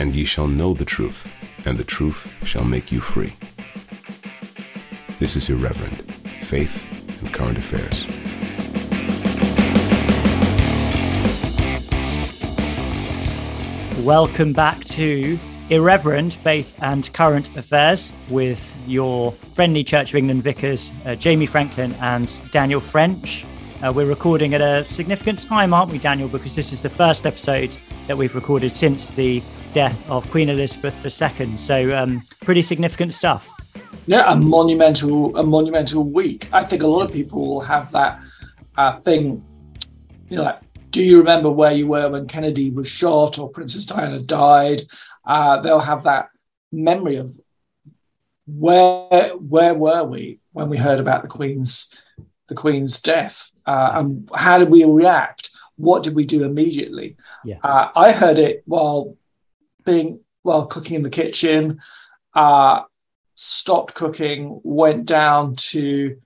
and ye shall know the truth, and the truth shall make you free. This is Irreverent Faith and Current Affairs. Welcome back to Irreverent Faith and Current Affairs with your friendly Church of England vicars, uh, Jamie Franklin and Daniel French. Uh, we're recording at a significant time, aren't we, Daniel? Because this is the first episode that we've recorded since the death of Queen Elizabeth II. So, um, pretty significant stuff. Yeah, a monumental, a monumental week. I think a lot of people will have that uh, thing, you know, like do you remember where you were when Kennedy was shot or Princess Diana died? Uh, they'll have that memory of where where were we when we heard about the Queen's the Queen's death, uh, and how did we react? What did we do immediately? Yeah. Uh, I heard it while being while cooking in the kitchen. Uh, stopped cooking, went down to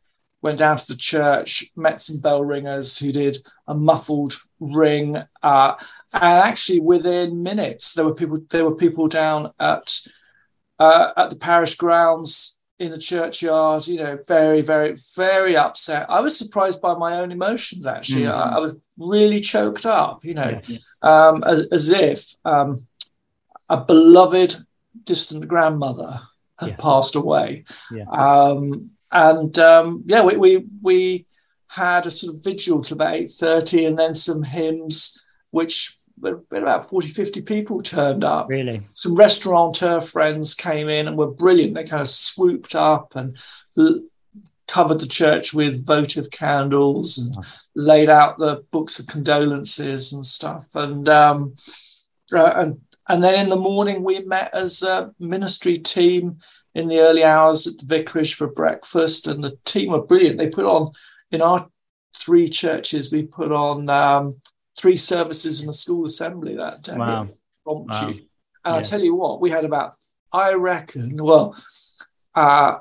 went down to the church, met some bell ringers who did a muffled ring, uh, and actually within minutes there were people there were people down at uh, at the parish grounds in the churchyard. You know, very very very upset. I was surprised by my own emotions. Actually, mm-hmm. I, I, was really choked up. You know, yeah. um, as, as if um, a beloved distant grandmother had yeah. passed away. Yeah. Um, and um, yeah, we, we, we had a sort of vigil to about eight thirty, and then some hymns, which about 40, 50 people turned up. Really? Some restaurateur friends came in and were brilliant. They kind of swooped up and l- covered the church with votive candles and oh. laid out the books of condolences and stuff. And um, uh, and and then in the morning we met as a ministry team in the early hours at the vicarage for breakfast, and the team were brilliant. They put on in our three churches, we put on um, three services in a school assembly that day. Wow. wow. And yeah. I tell you what, we had about, I reckon, well, uh,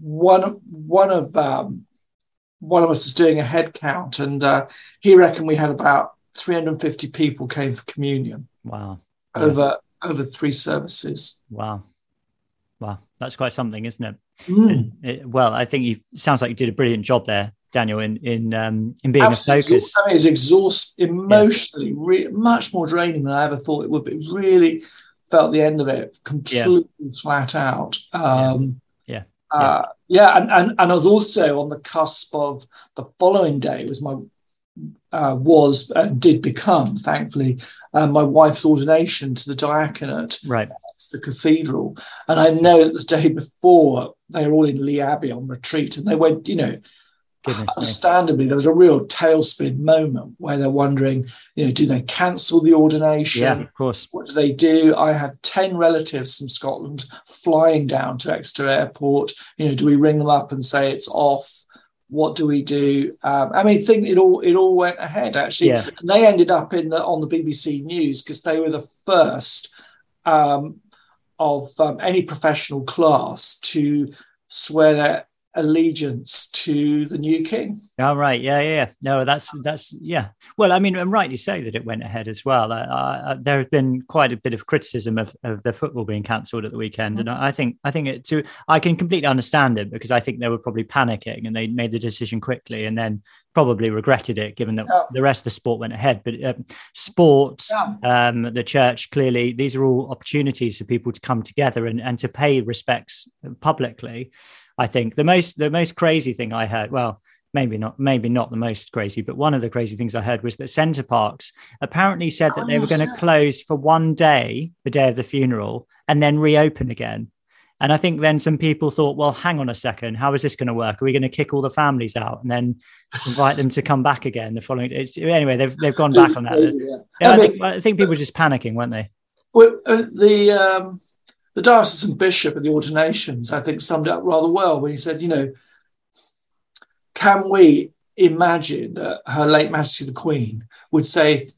one one of um, one of us was doing a head count, and uh, he reckoned we had about 350 people came for communion. Wow! Over over three services. Wow. Wow. That's quite something, isn't it? Mm. it well, I think you sounds like you did a brilliant job there, Daniel, in in um, in being Absolutely. a focus. I mean, it's exhaust emotionally, yeah. re- much more draining than I ever thought it would be. Really felt the end of it completely yeah. flat out. Um, yeah. Yeah. Uh, yeah, and, and and I was also on the cusp of the following day was my uh, was and did become, thankfully, uh, my wife's ordination to the diaconate. Right. The cathedral. And I know the day before they were all in Lee Abbey on retreat and they went, you know, Goodness understandably, me. there was a real tailspin moment where they're wondering, you know, do they cancel the ordination? Yeah, of course. What do they do? I had 10 relatives from Scotland flying down to Exeter Airport. You know, do we ring them up and say it's off? What do we do? Um, I mean, think it all it all went ahead actually. Yeah. And they ended up in the on the BBC News because they were the first um, of um, any professional class to swear their allegiance to the new king. Oh, right. Yeah, yeah. No, that's that's yeah. Well, I mean, I'm rightly say that it went ahead as well. Uh, uh, there has been quite a bit of criticism of, of the football being cancelled at the weekend, mm-hmm. and I think I think it too. I can completely understand it because I think they were probably panicking and they made the decision quickly, and then probably regretted it given that yeah. the rest of the sport went ahead. But um, sports, yeah. um, the church, clearly, these are all opportunities for people to come together and, and to pay respects publicly. I think the most the most crazy thing I heard, well, maybe not maybe not the most crazy, but one of the crazy things I heard was that Center Parcs apparently said that they were going to close for one day, the day of the funeral, and then reopen again. And I think then some people thought, well, hang on a second, how is this going to work? Are we going to kick all the families out and then invite them to come back again the following? It's, anyway, they've they've gone back on that. Crazy, yeah. Yeah, I, I, think, I, think, people were just panicking, weren't they? Well, uh, the um, the diocesan bishop at the ordinations, I think, summed it up rather well when he said, you know, can we imagine that Her late Majesty the Queen would say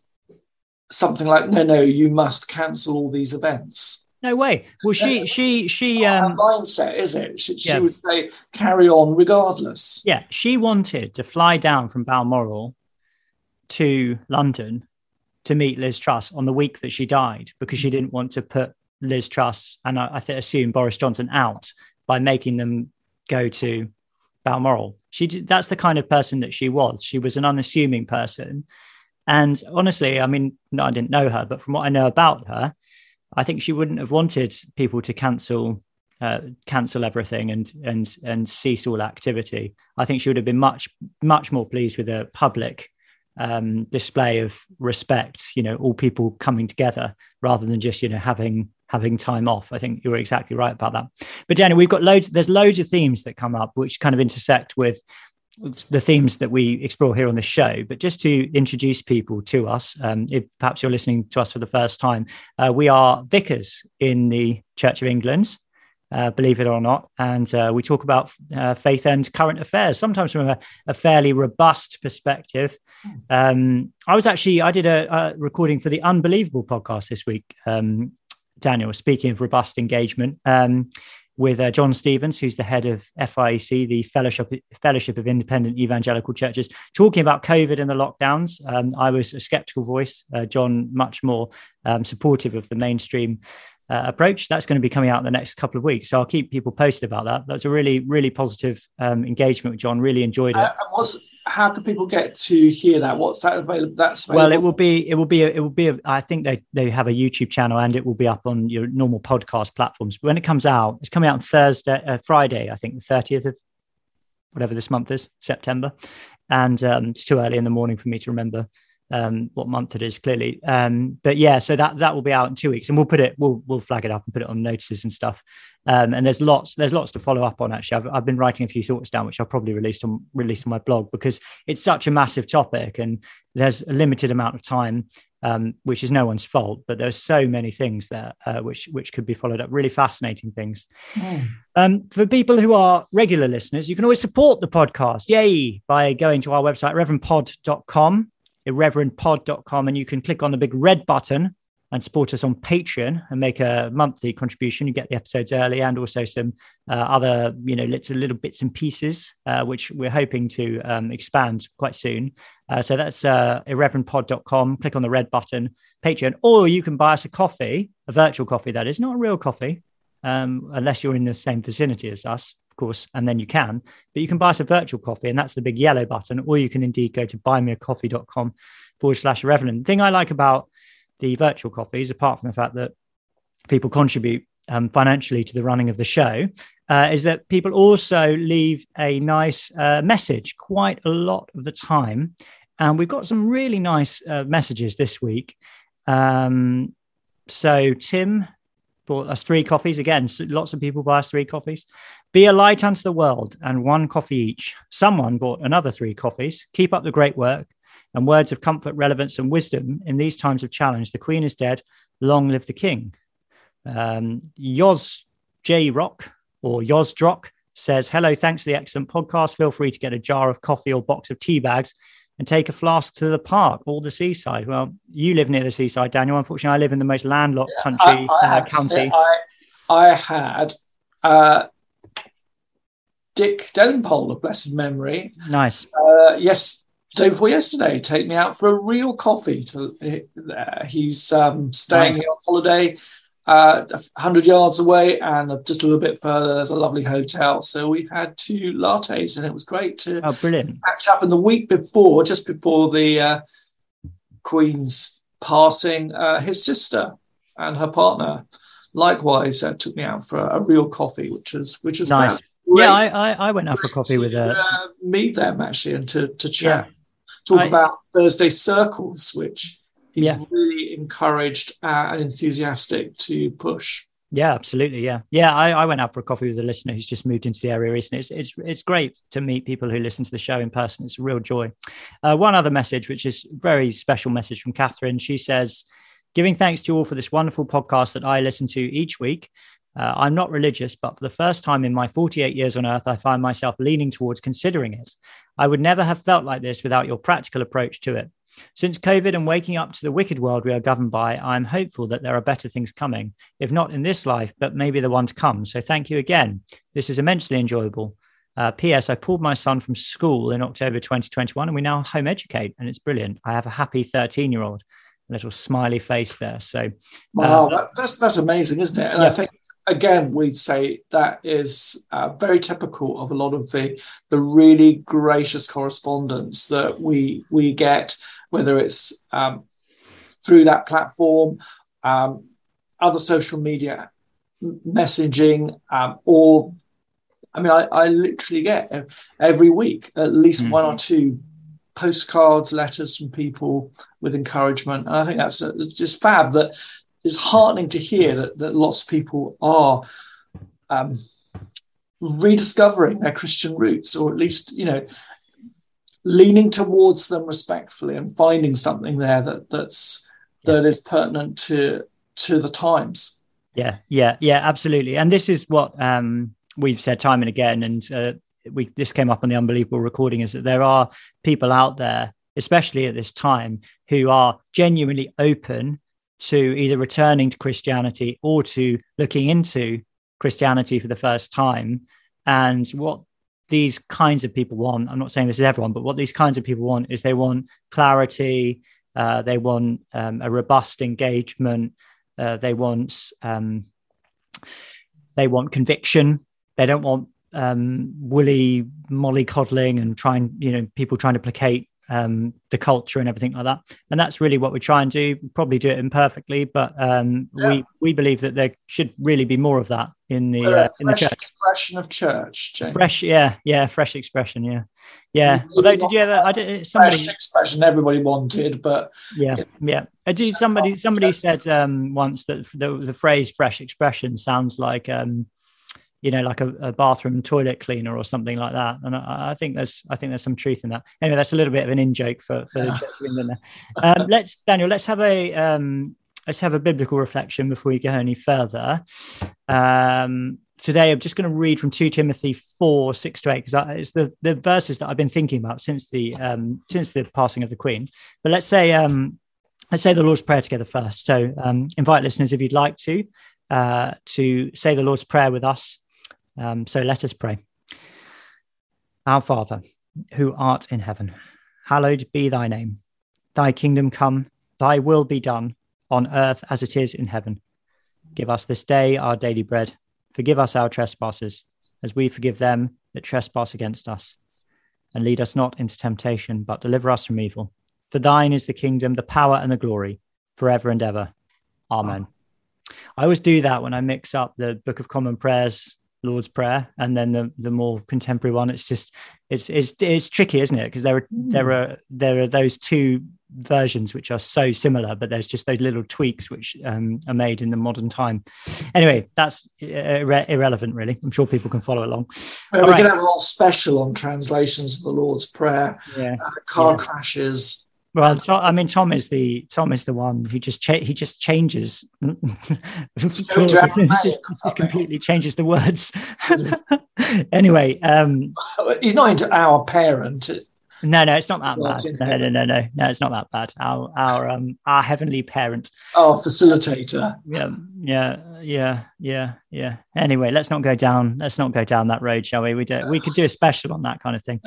something like, no, no, you must cancel all these events? No way. Well, she, she, she. Um, mindset, is it? She, yeah. she, would say, carry on regardless. Yeah, she wanted to fly down from Balmoral to London to meet Liz Truss on the week that she died because she didn't want to put Liz Truss and I, I assume Boris Johnson out by making them go to Balmoral. She that's the kind of person that she was. She was an unassuming person, and honestly, I mean, no, I didn't know her, but from what I know about her, I think she wouldn't have wanted people to cancel uh, cancel everything and and and cease all activity. I think she would have been much much more pleased with a public um, display of respect. You know, all people coming together rather than just you know having having time off. I think you're exactly right about that. But Daniel, we've got loads. There's loads of themes that come up which kind of intersect with the themes that we explore here on the show. But just to introduce people to us, um, if perhaps you're listening to us for the first time, uh, we are vicars in the Church of England. Uh, believe it or not. And uh, we talk about uh, faith and current affairs, sometimes from a, a fairly robust perspective. Hmm. Um, I was actually, I did a, a, recording for the Unbelievable podcast this week, um, Daniel, speaking of robust engagement, um, with uh, John Stevens, who's the head of FIEC, the Fellowship, Fellowship of Independent Evangelical Churches, talking about COVID and the lockdowns. Um, I was a skeptical voice, uh, John, much more um, supportive of the mainstream uh, approach. That's going to be coming out in the next couple of weeks. So I'll keep people posted about that. That's a really, really positive um, engagement with John. Really enjoyed it. How can people get to hear that? What's that available? That's available? well, it will be, it will be, a, it will be. A, I think they they have a YouTube channel and it will be up on your normal podcast platforms. But when it comes out, it's coming out on Thursday, uh, Friday, I think the thirtieth of whatever this month is, September, and um, it's too early in the morning for me to remember um, what month it is clearly. Um, but yeah, so that that will be out in two weeks, and we'll put it, we'll we'll flag it up and put it on notices and stuff. Um, and there's lots there's lots to follow up on. Actually, I've, I've been writing a few thoughts down, which I'll probably release on release on my blog because it's such a massive topic, and there's a limited amount of time. Um, which is no one's fault, but there's so many things there uh, which which could be followed up. Really fascinating things. Mm. Um, for people who are regular listeners, you can always support the podcast, yay, by going to our website reverendpod.com irreverentpod.com, and you can click on the big red button and support us on Patreon and make a monthly contribution. You get the episodes early and also some uh, other, you know, little, little bits and pieces, uh, which we're hoping to um, expand quite soon. Uh, so that's uh, irreverentpod.com. Click on the red button, Patreon, or you can buy us a coffee, a virtual coffee that is, not a real coffee, um, unless you're in the same vicinity as us course, and then you can. But you can buy us a virtual coffee, and that's the big yellow button, or you can indeed go to buymeacoffee.com forward slash irreverent. The thing I like about the virtual coffees, apart from the fact that people contribute um, financially to the running of the show, uh, is that people also leave a nice uh, message quite a lot of the time. And we've got some really nice uh, messages this week. Um, so, Tim bought us three coffees. Again, lots of people buy us three coffees. Be a light unto the world and one coffee each. Someone bought another three coffees. Keep up the great work and words of comfort, relevance, and wisdom in these times of challenge. The Queen is dead. Long live the King. Um, Yoz J Rock or Yoz Drock says, Hello, thanks for the excellent podcast. Feel free to get a jar of coffee or box of tea bags and take a flask to the park or the seaside. Well, you live near the seaside, Daniel. Unfortunately, I live in the most landlocked country I, I uh, county. I, I had uh, Dick Delingpole of blessed memory. Nice. Uh, yes, day before yesterday, take me out for a real coffee. To uh, he's um, staying nice. here on holiday uh, 100 yards away and just a little bit further there's a lovely hotel. So we had two lattes and it was great to oh, brilliant. catch up. In the week before just before the uh, queen's passing uh, his sister and her partner likewise uh, took me out for a, a, real coffee which was which was nice. yeah I, I, I went out for coffee with her. uh, meet them actually and to, to chat. Yeah. talk I, about thursday circles which he's yeah. really encouraged and enthusiastic to push. Yeah, absolutely. Yeah, yeah. I, I, went out for a coffee with a listener who's just moved into the area recently. It's it's it's great to meet people who listen to the show in person. It's a real joy. Uh, one other message, which is very special message from Catherine. She says, "Giving thanks to you all for this wonderful podcast that I listen to each week. Uh, I'm not religious, but for the first time in my 48 years on earth, I find myself leaning towards considering it. I would never have felt like this without your practical approach to it. Since COVID and waking up to the wicked world we are governed by, I'm hopeful that there are better things coming, if not in this life, but maybe the one to come. So thank you again. This is immensely enjoyable. Uh, P.S. I pulled my son from school in October 2021 and we now home educate, and it's brilliant. I have a happy 13 year old. A little smiley face there. So, wow, uh, that, that's that's amazing, isn't it? And yeah. I think again, we'd say that is uh, very typical of a lot of the the really gracious correspondence that we we get, whether it's um, through that platform, um, other social media messaging, um, or I mean, I, I, literally get every week at least mm-hmm. one or two postcards, letters from people with encouragement, and I think that's a, it's just fab that it's heartening to hear that, that lots of people are um, rediscovering their Christian roots, or at least you know leaning towards them respectfully and finding something there that that's that is pertinent to to the times. Yeah, yeah, yeah, absolutely. And this is what um, we've said time and again, and uh, we this came up on the unbelievable recording is that there are people out there, especially at this time, who are genuinely open to either returning to Christianity or to looking into Christianity for the first time. And what these kinds of people want, I'm not saying this is everyone, but what these kinds of people want is they want clarity, uh, they want um, a robust engagement, uh, they want um, they want conviction. They don't want um, woolly mollycoddling and trying, you know, people trying to placate um, the culture and everything like that. And that's really what we try and do. Probably do it imperfectly, but um, yeah. we we believe that there should really be more of that in the uh, in the church. Expression of church, James. fresh, yeah, yeah, fresh expression, yeah, yeah. Although, did you ever? I did. Somebody fresh expression everybody wanted, but yeah, yeah. I did. Somebody somebody said um, once that the, the phrase "fresh expression" sounds like. Um, you know, like a, a, bathroom toilet cleaner or something like that. And I, I, think there's, I think there's some truth in that. Anyway, that's a little bit of an in joke for, for yeah. the um, let's, Daniel, let's have a, um, let's have a biblical reflection before we go any further. Um, today, I'm just going to read from 2 Timothy 4, 6 to 8, because it's the, the verses that I've been thinking about since the, um, since the passing of the Queen. But let's say, um, let's say the Lord's Prayer together first. So um, invite listeners, if you'd like to, uh, to say the Lord's Prayer with us. Um, so let us pray. Our Father, who art in heaven, hallowed be thy name. Thy kingdom come, thy will be done, on earth as it is in heaven. Give us this day our daily bread. Forgive us our trespasses, as we forgive them that trespass against us. And lead us not into temptation, but deliver us from evil. For thine is the kingdom, the power, and the glory, forever and ever. Amen. I always do that when I mix up the Book of Common Prayers Lord's Prayer, and then the the more contemporary one. It's just it's it's it's tricky, isn't it? Because there are mm. there are there are those two versions which are so similar, but there's just those little tweaks which um, are made in the modern time. Anyway, that's irre- irrelevant, really. I'm sure people can follow along. Well, we right. can have a whole special on translations of the Lord's Prayer, yeah. uh, car yeah. crashes, well, I mean, Tom is the Tom is the one who just cha- he just changes, just, completely changes the words. anyway, um, he's not into our parent. No, no, it's not that bad. No, no, no, no, no, it's not that bad. Our our um our heavenly parent, our facilitator. Yeah, yeah, yeah, yeah, yeah. Anyway, let's not go down. Let's not go down that road, shall we? We do. We could do a special on that kind of thing.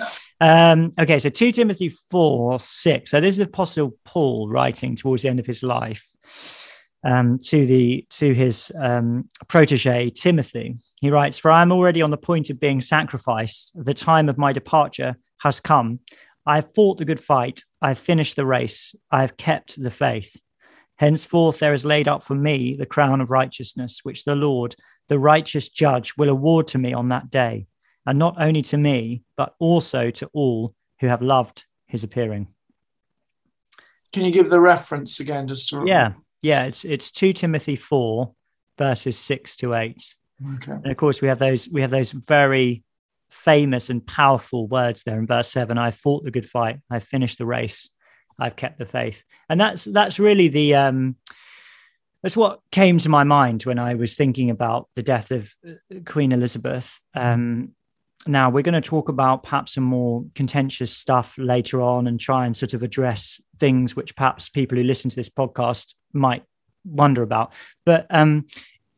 Um, okay, so two Timothy four six. So this is the Apostle Paul writing towards the end of his life um, to the to his um, protege Timothy. He writes, "For I am already on the point of being sacrificed. The time of my departure." has come. I have fought the good fight. I have finished the race. I have kept the faith. Henceforth, there is laid up for me the crown of righteousness, which the Lord, the righteous judge, will award to me on that day, and not only to me, but also to all who have loved his appearing. Can you give the reference again, just to yeah, yeah? It's it's two Timothy four, verses six to eight. Okay. And of course, we have those we have those very famous and powerful words there in verse seven. I fought the good fight. I finished the race. I've kept the faith. And that's that's really the um, that's what came to my mind when I was thinking about the death of uh, Queen Elizabeth. Um, now we're going to talk about perhaps some more contentious stuff later on and try and sort of address things which perhaps people who listen to this podcast might wonder about. But um,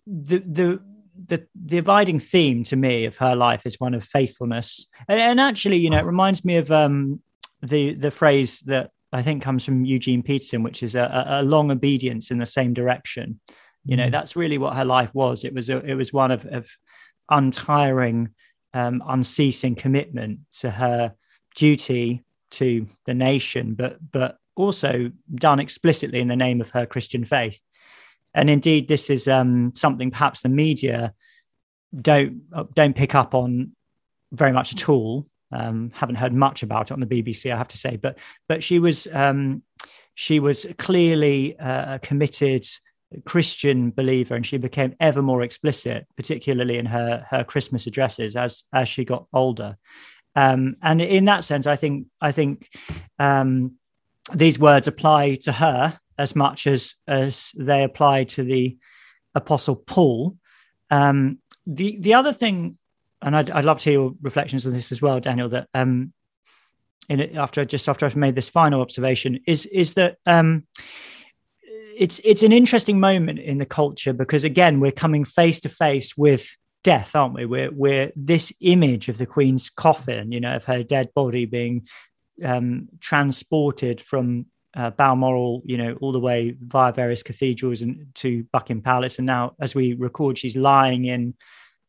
the the the the abiding theme to me of her life is one of faithfulness, and, and actually, you know, it reminds me of um, the the phrase that I think comes from Eugene Peterson, which is a, a long obedience in the same direction. You know, mm. that's really what her life was. It was a, it was one of, of untiring, um, unceasing commitment to her duty to the nation, but but also done explicitly in the name of her Christian faith. And indeed, this is um, something perhaps the media don't don't pick up on very much at all. Um, haven't heard much about it on the BBC, I have to say. But but she was um, she was clearly uh, committed Christian believer, and she became ever more explicit, particularly in her her Christmas addresses as as she got older. Um, and in that sense, I think I think um, these words apply to her as much as as they apply to the Apostle Paul. Um, the the other thing, and I'd, I'd love to hear your reflections on this as well, Daniel. That um, in after just after I've made this final observation is is that um, it's it's an interesting moment in the culture because again we're coming face to face with death, aren't we? We're we're this image of the Queen's coffin, you know, of her dead body being um, transported from uh, Balmoral, you know, all the way via various cathedrals and to Buckingham Palace, and now, as we record, she's lying in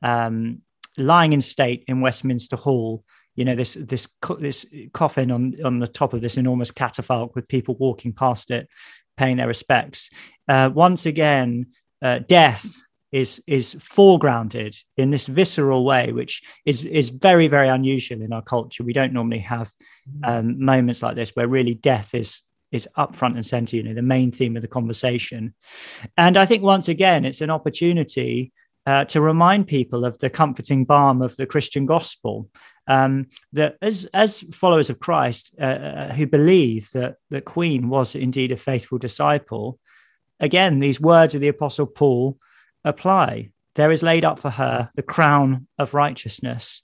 um, lying in state in Westminster Hall. You know, this this this coffin on on the top of this enormous catafalque with people walking past it, paying their respects. Uh, once again, uh, death is is foregrounded in this visceral way, which is is very very unusual in our culture. We don't normally have mm. um, moments like this where really death is is up front and center. You know, the main theme of the conversation, and I think once again it's an opportunity. Uh, to remind people of the comforting balm of the Christian gospel, um, that as as followers of Christ uh, uh who believe that the Queen was indeed a faithful disciple, again these words of the Apostle Paul apply. There is laid up for her the crown of righteousness,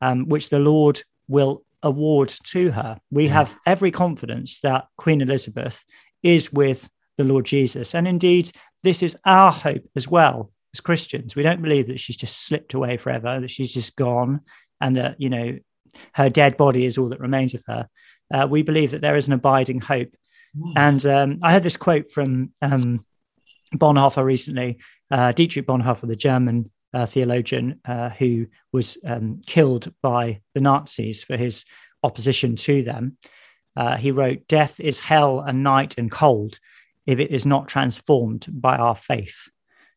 um, which the Lord will award to her. We have every confidence that Queen Elizabeth is with the Lord Jesus. And indeed, this is our hope as well as Christians. We don't believe that she's just slipped away forever, that she's just gone, and that, you know, her dead body is all that remains of her. Uh, we believe that there is an abiding hope. Mm. And um, I heard this quote from um, Bonhoeffer recently, uh, Dietrich Bonhoeffer, the German uh, theologian uh, who was um, killed by the Nazis for his opposition to them. Uh, he wrote, Death is hell and night and cold if it is not transformed by our faith.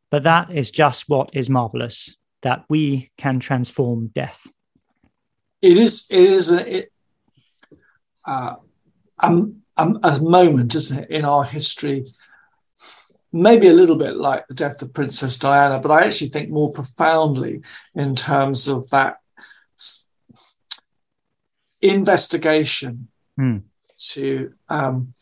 But that is just what is marvelous, that we can transform death. It is, it is a, it, uh, um, um, a moment, isn't it, in our history maybe a little bit like the death of Princess Diana, but I actually think more profoundly in terms of that investigation mm. to um,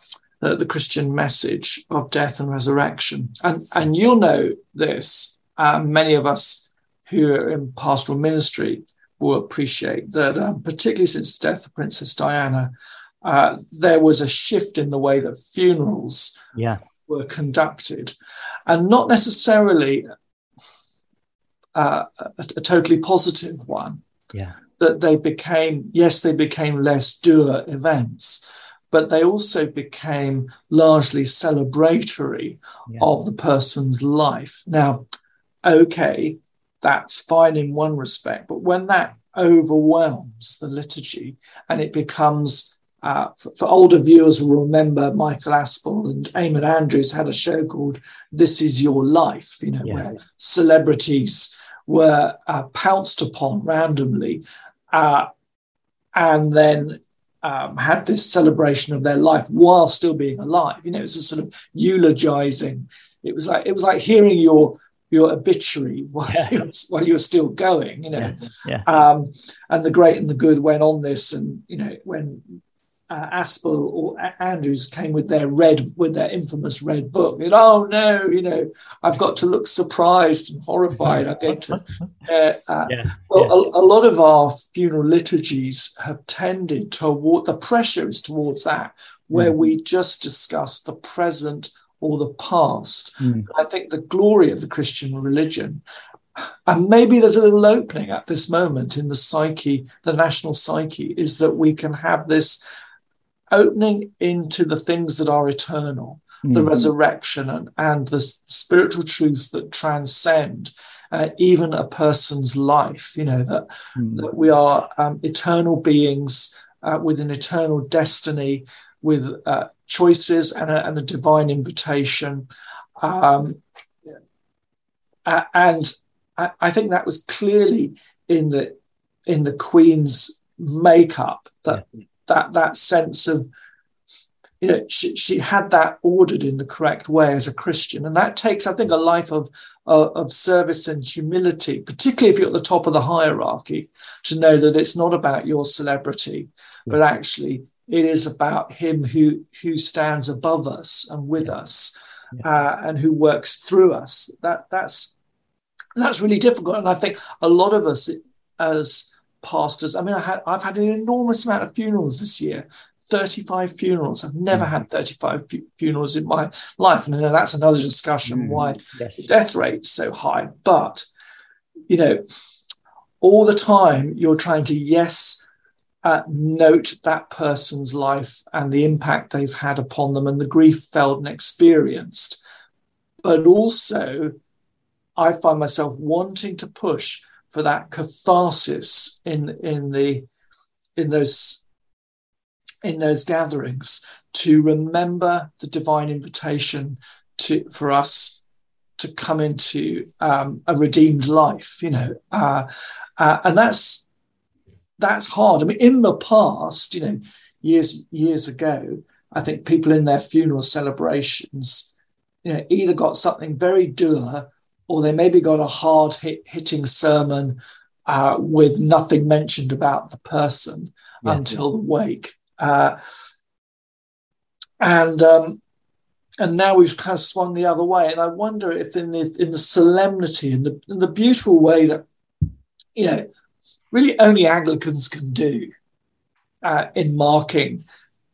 the, the, Christian message of death and resurrection. And, and you'll know this, um, many of us who are in pastoral ministry will appreciate that, um, particularly since the death of Princess Diana, uh, there was a shift in the way that funerals yeah were conducted, and not necessarily uh, a, a, totally positive one. Yeah. That they became, yes, they became less doer events, but they also became largely celebratory yeah. of the person's life. Now, okay, that's fine in one respect, but when that overwhelms the liturgy and it becomes uh, for, for, older viewers will remember Michael Aspel and Eamonn Andrews had a show called This Is Your Life, you know, yeah. where celebrities were uh, pounced upon randomly uh, and then um, had this celebration of their life while still being alive. You know, it's a sort of eulogizing. It was like it was like hearing your your obituary while, yeah. you're, while you're still going, you know. Yeah. Yeah. Um, and the great and the good went on this, and you know when uh, Aspel or Andrews came with their red, with their infamous red book. And, oh no, you know, I've got to look surprised and horrified. I'm going to. Uh, uh, yeah, well, yeah. A, a, lot of our funeral liturgies have tended toward the pressure is towards that, where mm. we just discuss the present or the past. Mm. I think the glory of the Christian religion and maybe there's a little opening at this moment in the psyche, the national psyche, is that we can have this opening into the things that are eternal, mm-hmm. the resurrection and, and the spiritual truths that transcend uh, even a person's life, you know, that, mm-hmm. that we are um, eternal beings uh, with an eternal destiny, with uh, choices and a, and a, divine invitation. Um, and I, I think that was clearly in the in the Queen's makeup that yeah. That that sense of you know she, she had that ordered in the correct way as a Christian, and that takes I think a life of uh, of service and humility, particularly if you're at the top of the hierarchy, to know that it's not about your celebrity, yeah. but actually it is about Him who who stands above us and with yeah. us. Uh, and who works through us. That that's that's really difficult. And I think a lot of us as pastors, I mean, I had, I've had an enormous amount of funerals this year. 35 funerals. I've never mm. had 35 fu- funerals in my life. And that's another discussion mm. why yes. the death rate's so high. But, you know, all the time you're trying to, yes, uh, note that person's life and the impact they've had upon them and the grief felt and experienced. But also I find myself wanting to push for that catharsis in in the in those in those gatherings to remember the divine invitation to for us to come into um, a redeemed life you know uh, uh, and that's that's hard. I mean in the past you know years years ago i think people in their funeral celebrations you know either got something very dour or they maybe got a hard hit, hitting sermon uh, with nothing mentioned about the person yeah. until the wake. Uh, and um, and now we've kind of swung the other way. And I wonder if in the in the solemnity and the in the beautiful way that you know really only Anglicans can do uh, in marking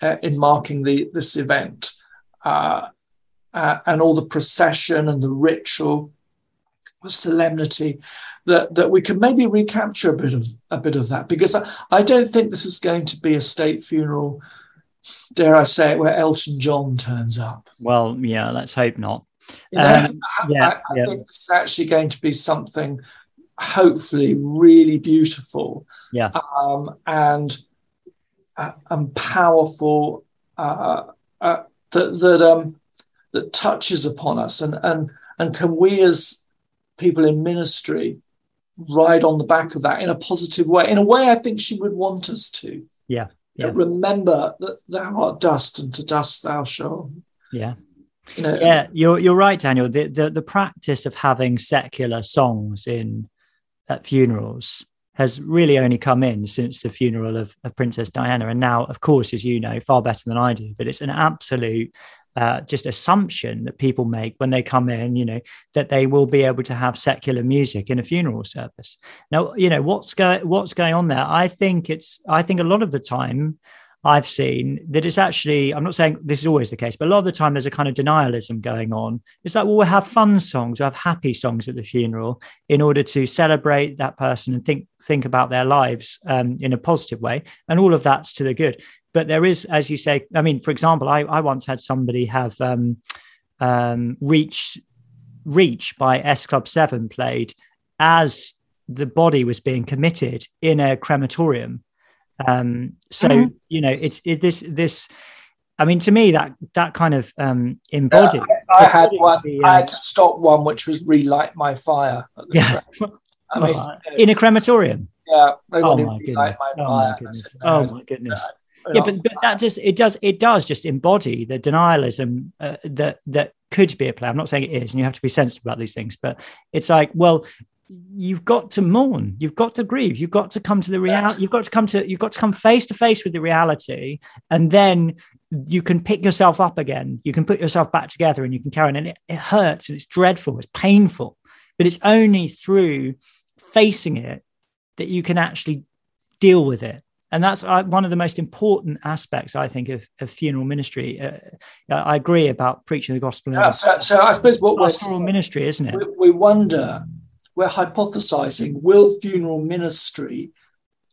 uh, in marking the this event uh, uh, and all the procession and the ritual solemnity that that we can maybe recapture a bit of a bit of that. Because I, I don't think this is going to be a state funeral dare I say it where Elton John turns up. Well yeah let's hope not. You know, um, yeah, I, I yeah. think this is actually going to be something hopefully really beautiful yeah. um, and uh, and powerful uh, uh, that that um that touches upon us and and and can we as people in ministry ride on the back of that in a positive way, in a way I think she would want us to. Yeah. yeah. Remember that thou art dust and to dust thou shalt. Yeah. You know, yeah, you're you're right, Daniel. The, the the practice of having secular songs in at funerals has really only come in since the funeral of, of, Princess Diana. And now, of course, as you know, far better than I do, but it's an absolute uh, just assumption that people make when they come in, you know, that they will be able to have secular music in a funeral service. Now, you know, what's going what's going on there? I think it's I think a lot of the time I've seen that it's actually, I'm not saying this is always the case, but a lot of the time there's a kind of denialism going on. It's like, well, we'll have fun songs, we'll have happy songs at the funeral in order to celebrate that person and think think about their lives um, in a positive way. And all of that's to the good but there is, as you say, I mean, for example, I, I once had somebody have um, um, Reach Reach by S Club Seven played as the body was being committed in a crematorium. Um, so mm-hmm. you know, it's it, this this. I mean, to me, that that kind of um, embodied. I, I had one. The, uh, I had to stop one, which was relight my fire. Yeah, I mean, in a crematorium. Yeah. Oh my, my, oh my goodness. Oh my goodness yeah, but, but that just it does it does just embody the denialism uh, that that could be a play. I'm not saying it is, and you have to be sensitive about these things. But it's like, well, you've got to mourn, you've got to grieve, you've got to come to the reality, you've got to come to you've got to come face to face with the reality, and then you can pick yourself up again. You can put yourself back together, and you can carry on. And it, it hurts, and it's dreadful, it's painful, but it's only through facing it that you can actually deal with it and that's uh, one of the most important aspects i think of, of funeral ministry uh, i agree about preaching the gospel yeah, so, so, i suppose what we're ministry isn't it we, we, wonder we're hypothesizing will funeral ministry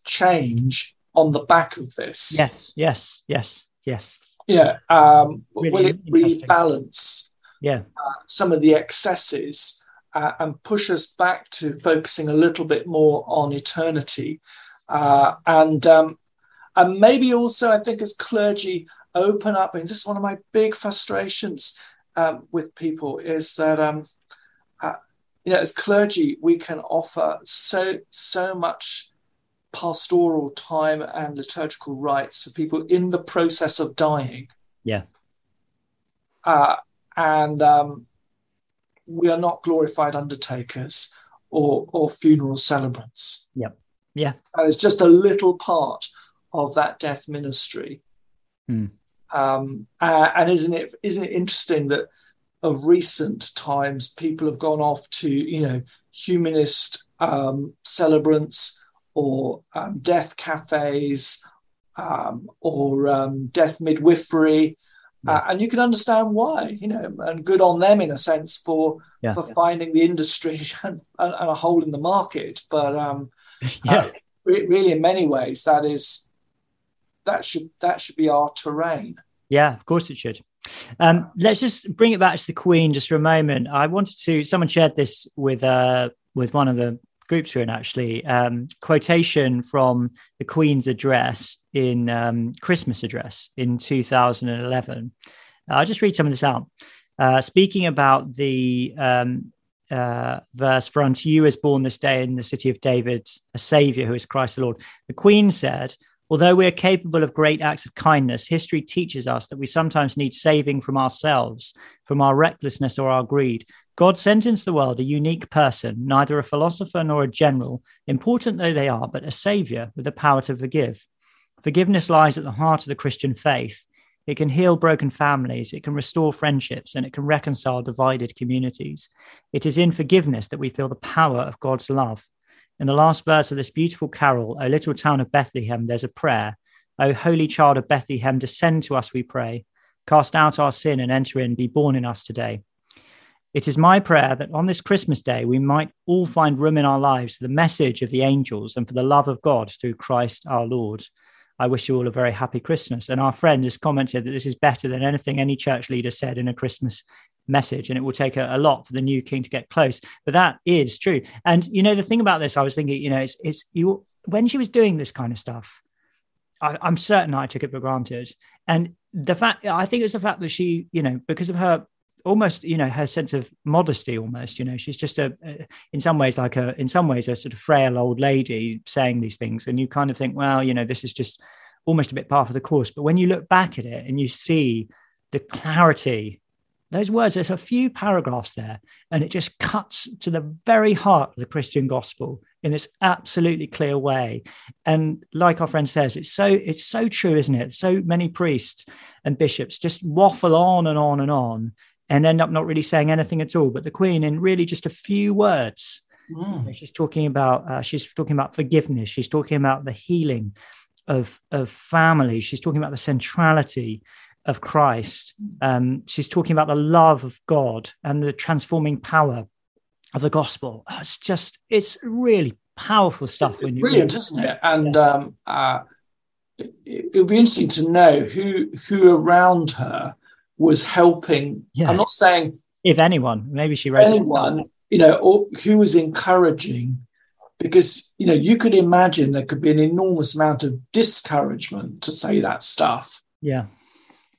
change on the back of this yes yes yes Yes. Yeah. Um, really will it rebalance yeah. Uh, some of the excesses uh, and push us back to focusing a little bit more on eternity? Uh, and um, and maybe also, I think, as clergy, open up. And this is one of my big frustrations um, with people is that um, uh, you know, as clergy, we can offer so so much pastoral time and liturgical rites for people in the process of dying. Yeah. Uh, and um, we are not glorified undertakers or, or funeral celebrants. Yep. Yeah. And it's just a little part of that death ministry. Mm. Um, uh, and isn't it isn't it interesting that of recent times people have gone off to you know humanist um, celebrants or um, death cafes um, or um, death midwifery. Yeah. Uh, and you can understand why, you know, and good on them in a sense for yeah. for finding the industry and, and, a hole in the market. But um, yeah. uh, really, in many ways, that is that should that should be our terrain. Yeah, of course it should. Um, let's just bring it back to the Queen just for a moment. I wanted to. Someone shared this with uh, with one of the groups we're in actually. Um, quotation from the Queen's address in um, Christmas address in 2011. I'll just read some of this out. Uh, speaking about the um, uh, verse, For unto you is born this day in the city of David a Savior who is Christ the Lord. The Queen said, Although we are capable of great acts of kindness, history teaches us that we sometimes need saving from ourselves, from our recklessness or our greed. God sent into the world a unique person, neither a philosopher nor a general, important though they are, but a savior with the power to forgive. Forgiveness lies at the heart of the Christian faith. It can heal broken families, it can restore friendships, and it can reconcile divided communities. It is in forgiveness that we feel the power of God's love. In the last verse of this beautiful carol, O little town of Bethlehem, there's a prayer. O holy child of Bethlehem, descend to us, we pray. Cast out our sin and enter in, be born in us today. It is my prayer that on this Christmas day, we might all find room in our lives for the message of the angels and for the love of God through Christ our Lord. I wish you all a very happy Christmas. And our friend has commented that this is better than anything any church leader said in a Christmas message. And it will take a, a, lot for the new king to get close. But that is true. And, you know, the thing about this, I was thinking, you know, it's, it's you, when she was doing this kind of stuff, I, I'm certain I took it for granted. And the fact, I think it's the fact that she, you know, because of her almost you know her sense of modesty almost you know she's just a, a, in some ways like a in some ways a sort of frail old lady saying these things. And you kind of think well you know this is just almost a bit part of the course. But when you look back at it and you see the clarity those words there's a few paragraphs there and it just cuts to the very heart of the christian gospel in this absolutely clear way. And like our friend says it's so it's so true isn't it? So many priests and bishops just waffle on and on and on and end up not really saying anything at all. But the Queen, in really just a few words, mm. she's talking about uh, she's talking about forgiveness. She's talking about the healing of of family. She's talking about the centrality of Christ. Um, she's talking about the love of God and the transforming power of the gospel. Uh, it's just it's really powerful stuff. It's brilliant, isn't it? And yeah. um, uh, it, it would be interesting to know who who around her was helping. Yeah. I'm not saying if anyone, maybe she wrote anyone, you know, or who was encouraging, because you know you could imagine there could be an enormous amount of discouragement to say that stuff. Yeah.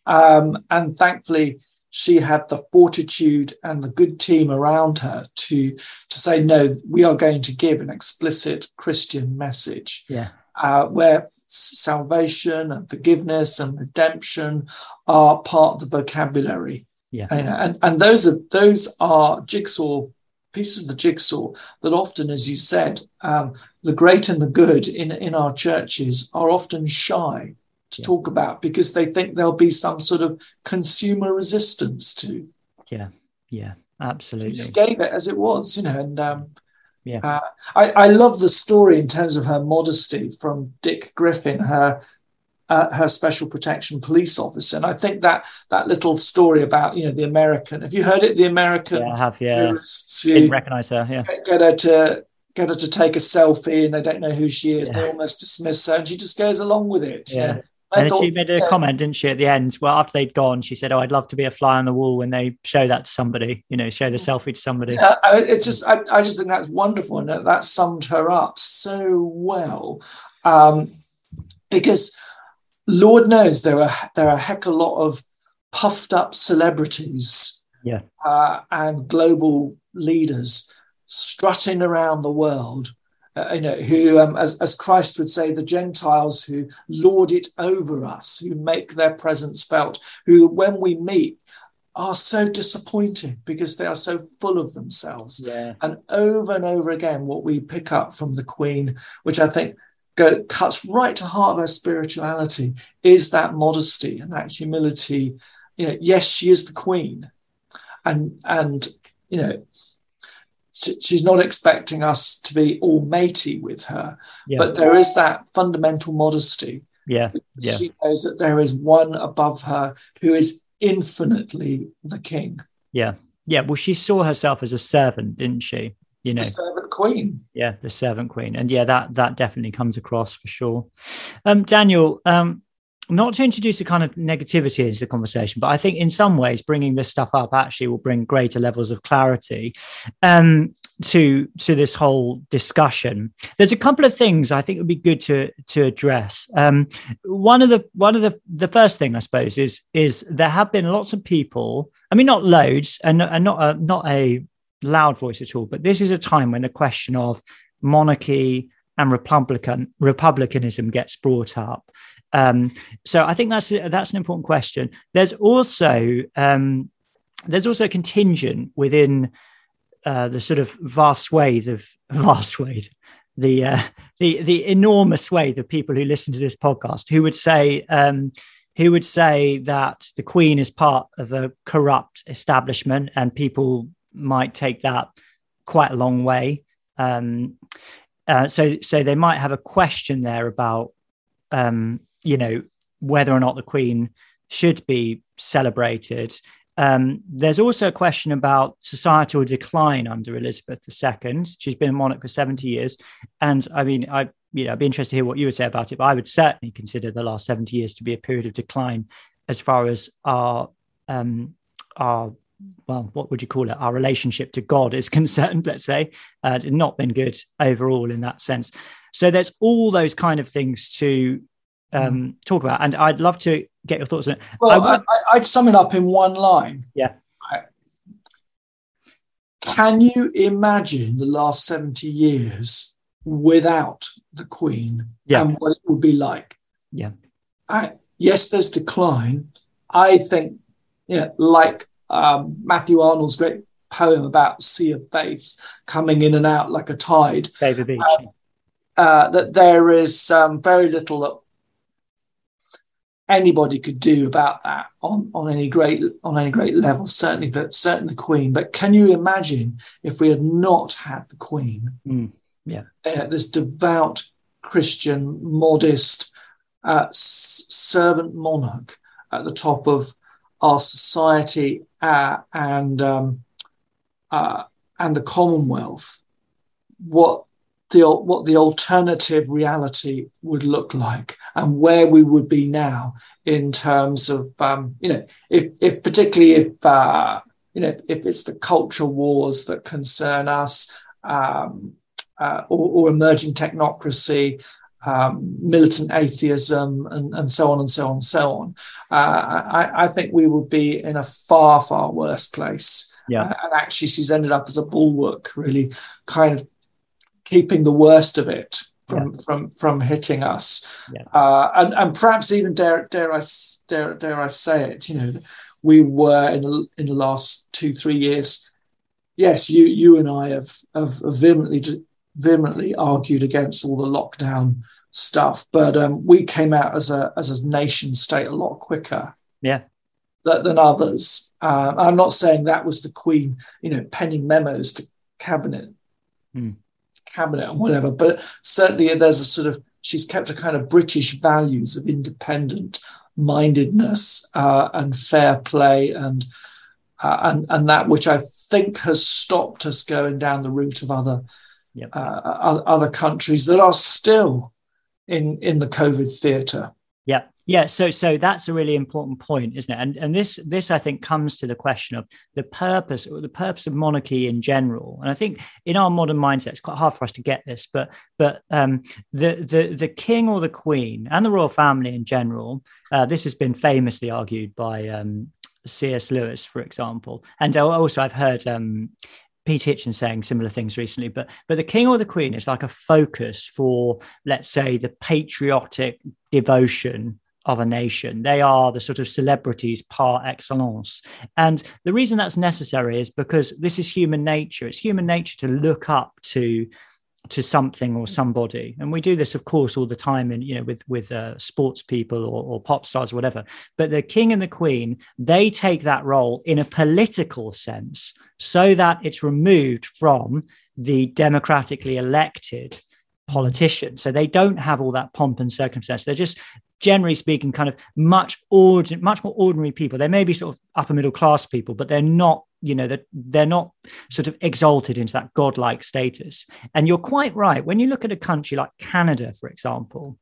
Um, and thankfully, she had the fortitude and the good team around her to to say no. We are going to give an explicit Christian message. Yeah uh, where salvation and forgiveness and redemption are part of the vocabulary. Yeah. And, and, those are those are jigsaw pieces of the jigsaw that often, as you said, um, the great and the good in, in our churches are often shy to yeah. talk about because they think there'll be some sort of consumer resistance to. Yeah, yeah, absolutely. Just gave it as it was, you know, and um, yeah. Uh, I, I love the story in terms of her modesty from Dick Griffin, her uh, her special protection police officer, and I think that that little story about you know the American. Have you heard it? The American. Yeah, I have. Yeah. Didn't recognize her. Yeah. Get her to get her to take a selfie, and they don't know who she is. Yeah. They almost dismiss her, and she just goes along with it. Yeah. And thought, she made a yeah. comment, didn't she, at the end? Well, after they'd gone, she said, "Oh, I'd love to be a fly on the wall when they show that to somebody. You know, show the selfie to somebody." Uh, it's just, I, I, just think that's wonderful, and that, that summed her up so well, um, because Lord knows there are there are a heck a lot of puffed up celebrities, yeah, uh, and global leaders strutting around the world uh, you know, who, um, as, as Christ would say, the Gentiles who lord it over us, who make their presence felt, who, when we meet, are so disappointed because they are so full of themselves. Yeah. And over and over again, what we pick up from the Queen, which I think go, cuts right to heart of her spirituality, is that modesty and that humility. You know, yes, she is the Queen, and and you know she's not expecting us to be all matey with her, yeah. but there is that fundamental modesty. Yeah. yeah. She knows that there is one above her who is infinitely the king. Yeah. Yeah. Well, she saw herself as a servant, didn't she? You know, the servant queen. Yeah, the servant queen. And yeah, that that definitely comes across for sure. Um, Daniel, um, not to introduce a kind of negativity into the conversation, but I think in some ways bringing this stuff up actually will bring greater levels of clarity um, to to this whole discussion. There's a couple of things I think would be good to to address. Um, one of the one of the the first thing I suppose is is there have been lots of people. I mean, not loads, and, and not a, not a loud voice at all, but this is a time when the question of monarchy and republican republicanism gets brought up um, so I think that's that's an important question. There's also um, there's also a contingent within uh, the sort of vast swathe of vast swathe, the uh, the the enormous swathe of people who listen to this podcast who would say um, who would say that the Queen is part of a corrupt establishment, and people might take that quite a long way. Um, uh, so so they might have a question there about um, you know, whether or not the Queen should be celebrated. Um, there's also a question about societal decline under Elizabeth II. She's been a monarch for 70 years. And I mean, I, you know, I'd be interested to hear what you would say about it, but I would certainly consider the last 70 years to be a period of decline as far as our, um, our, well, what would you call it? Our relationship to God is concerned, let's say, uh, not been good overall in that sense. So there's all those kind of things to um, mm. talk about. And I'd love to get your thoughts on it. Well, I would sum it up in one line. Yeah. Can you imagine the last 70 years without the Queen yeah. and what it would be like? Yeah. I, yes, there's decline. I think, yeah, like um, Matthew Arnold's great poem about sea of faith coming in and out like a tide. Dover Beach. Uh, uh, that there is um, very little anybody could do about that on, on any great on any great level. Certainly, the certainly the Queen. But can you imagine if we had not had the Queen? Mm, yeah, uh, this devout Christian, modest uh, s- servant monarch at the top of our society uh, and um, uh, and the Commonwealth. What the what the alternative reality would look like and where we would be now in terms of um, you know if, if particularly if uh, you know if it's the culture wars that concern us um, uh, or, or, emerging technocracy um, militant atheism and, and so on and so on and so on uh, I, I, think we would be in a far far worse place yeah. And actually she's ended up as a bulwark really kind of keeping the worst of it from yeah. from from hitting us, yeah. uh, and and perhaps even dare dare I dare, dare I say it, you know, we were in the in the last two three years. Yes, you you and I have have vehemently vehemently argued against all the lockdown stuff, but um, we came out as a as a nation state a lot quicker. Yeah. Than others. Uh, I'm not saying that was the Queen, you know, penning memos to cabinet. Mm cabinet and whatever. But certainly there's a sort of she's kept a kind of British values of independent mindedness uh, and fair play and uh, and and that which I think has stopped us going down the route of other yep. uh, other countries that are still in in the COVID theatre. Yeah, so so that's a really important point, isn't it? And and this this I think comes to the question of the purpose or the purpose of monarchy in general. And I think in our modern mindset, it's quite hard for us to get this, but but um, the the the king or the queen and the royal family in general. Uh, this has been famously argued by um, C.S. Lewis, for example, and also I've heard um, Pete Hitchens saying similar things recently, but but the king or the queen is like a focus for, let's say, the patriotic devotion of a nation. They are the sort of celebrities par excellence. And the reason that's necessary is because this is human nature. It's human nature to look up to to something or somebody and we do this of course all the time in you know with with uh, sports people or, or pop stars or whatever but the king and the queen they take that role in a political sense so that it's removed from the democratically elected politician. So they don't have all that pomp and circumstance. They're just generally speaking, kind of much ordinary, much more ordinary people. They may be sort of upper middle class people, but they're not, you know, they're, they're not sort of exalted into that godlike status. And you're quite right. When you look at a country like Canada, for example,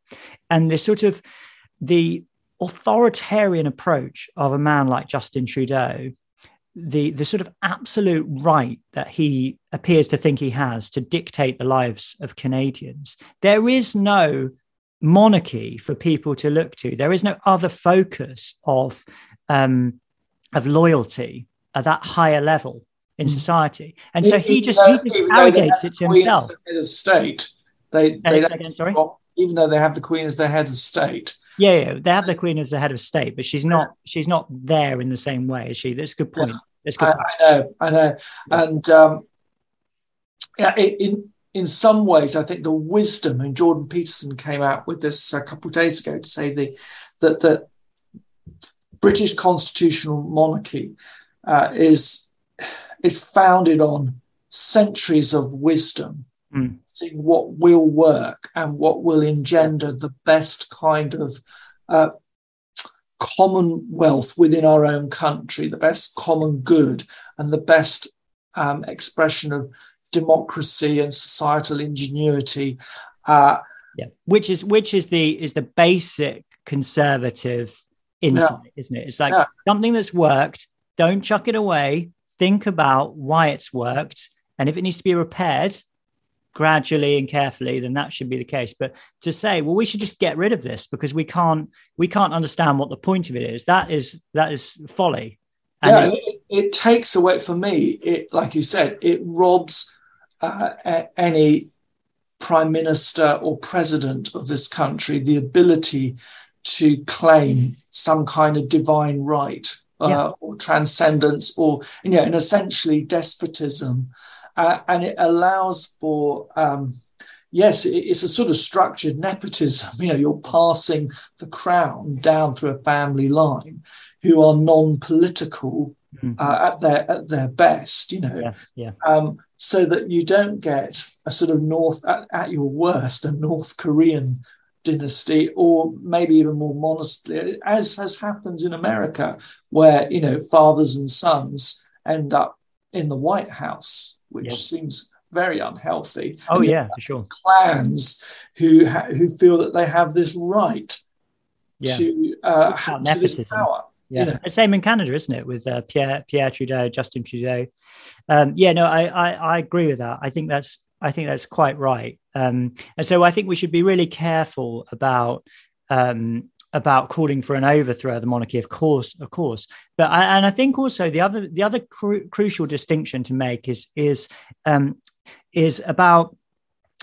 and this sort of the authoritarian approach of a man like Justin Trudeau, the the sort of absolute right that he appears to think he has to dictate the lives of Canadians. There is no monarchy for people to look to. There is no other focus of um, of loyalty at that higher level in mm. society, and so he just though, he just arrogates it to himself. Head of state, they, they again, sorry. Even though they have the Queen as their head of state. Yeah, yeah, they have the Queen as the head of state, but she's not. She's not there in the same way, is she? That's a good point. That's good. I, I know, I know, and um, yeah, in in some ways, I think the wisdom, and Jordan Peterson came out with this a couple of days ago to say the that the British constitutional monarchy uh, is is founded on centuries of wisdom, mm. What will work and what will engender the best kind of uh, commonwealth within our own country, the best common good, and the best um, expression of democracy and societal ingenuity. Uh, yeah, which is which is the is the basic conservative insight, yeah. isn't it? It's like yeah. something that's worked. Don't chuck it away. Think about why it's worked, and if it needs to be repaired gradually and carefully, then that should be the case. But to say, well, we should just get rid of this because we can't we can't understand what the point of it is. That is that is folly. And yeah, it, it takes away for me. It like you said, it robs uh, any prime minister or president of this country the ability to claim some kind of divine right uh, yeah. or transcendence or you know, and essentially despotism. Uh, and it allows for um, yes, it's a sort of structured nepotism. You know, you're passing the crown down through a family line who are non-political mm-hmm. uh, at their at their best. You know, yeah, yeah. Um, so that you don't get a sort of North, at, at your worst, a North Korean dynasty, or maybe even more modestly, as has happens in America, where you know fathers and sons end up in the White House, which seems very unhealthy. Oh yeah, for sure. Clans who ha- who feel that they have this right yeah. to uh, to this power. Yeah, you know. same in Canada, isn't it? With uh, Pierre Pierre Trudeau, Justin Trudeau. Um, yeah, no, I, I, I agree with that. I think that's I think that's quite right. Um, and so I think we should be really careful about um, about calling for an overthrow of the monarchy. Of course, of course. But I, and I think also the other the other cru- crucial distinction to make is is um, is about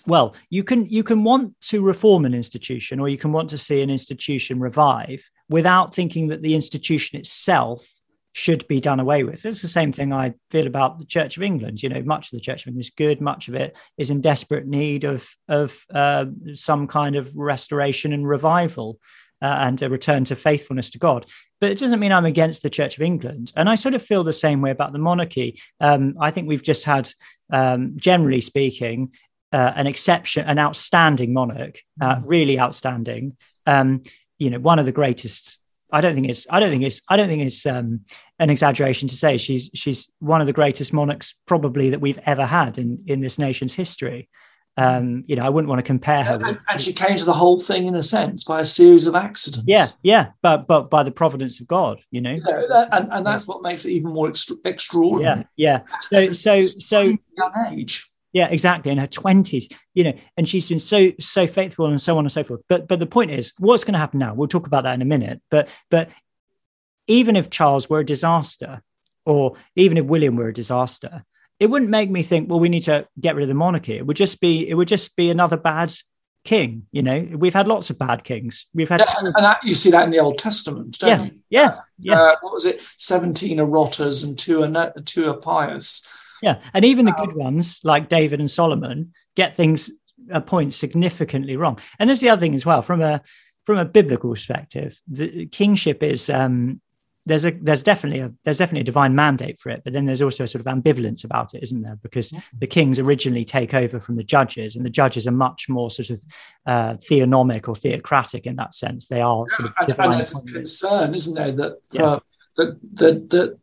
well you can you can want to reform an institution or you can want to see an institution revive without thinking that the institution itself should be done away with it's the same thing i feel about the church of england you know much of the church of england is good much of it is in desperate need of of uh, some kind of restoration and revival uh, and a return to faithfulness to God. But it doesn't mean I'm against the Church of England. And I sort of feel the same way about the monarchy. Um, I think we've just had, um, generally speaking, uh, an exception, an outstanding monarch, uh, mm. really outstanding. Um, you know, one of the greatest. I don't think it's. I don't think it's. I don't think it's um, an exaggeration to say she's she's one of the greatest monarchs probably that we've ever had in in this nation's history. Um, you know, I wouldn't want to compare her. And, with, and she came to the whole thing in a sense by a series of accidents. yeah, yeah, but but by the providence of God, you know. Know, that- and, and that's what makes it even more extra, extraordinary. Yeah, yeah. So so so Young age. Yeah, exactly. In her twenties, you know, and she's been so so faithful and so on and so forth. But but the point is, what's going to happen now? We'll talk about that in a minute. But but even if Charles were a disaster, or even if William were a disaster, it wouldn't make me think, well, we need to get rid of the monarchy. It would just be it would just be another bad king. You know, we've had lots of bad kings. We've had Yeah, and that, you see that in the Old Testament, don't yeah, you? yeah, yeah. Uh, what was it? 17 are rotters and two are, two are pious. Yeah, and even the good ones like David and Solomon get things a point significantly wrong. And there's the other thing as well from a from a biblical perspective. The kingship is um, there's a there's definitely a there's definitely a divine mandate for it, but then there's also a sort of ambivalence about it, isn't there? Because the kings originally take over from the judges, and the judges are much more sort of uh, theonomic or theocratic in that sense. They are sort of And, and there's a concern, isn't there, that Yeah. that, that, that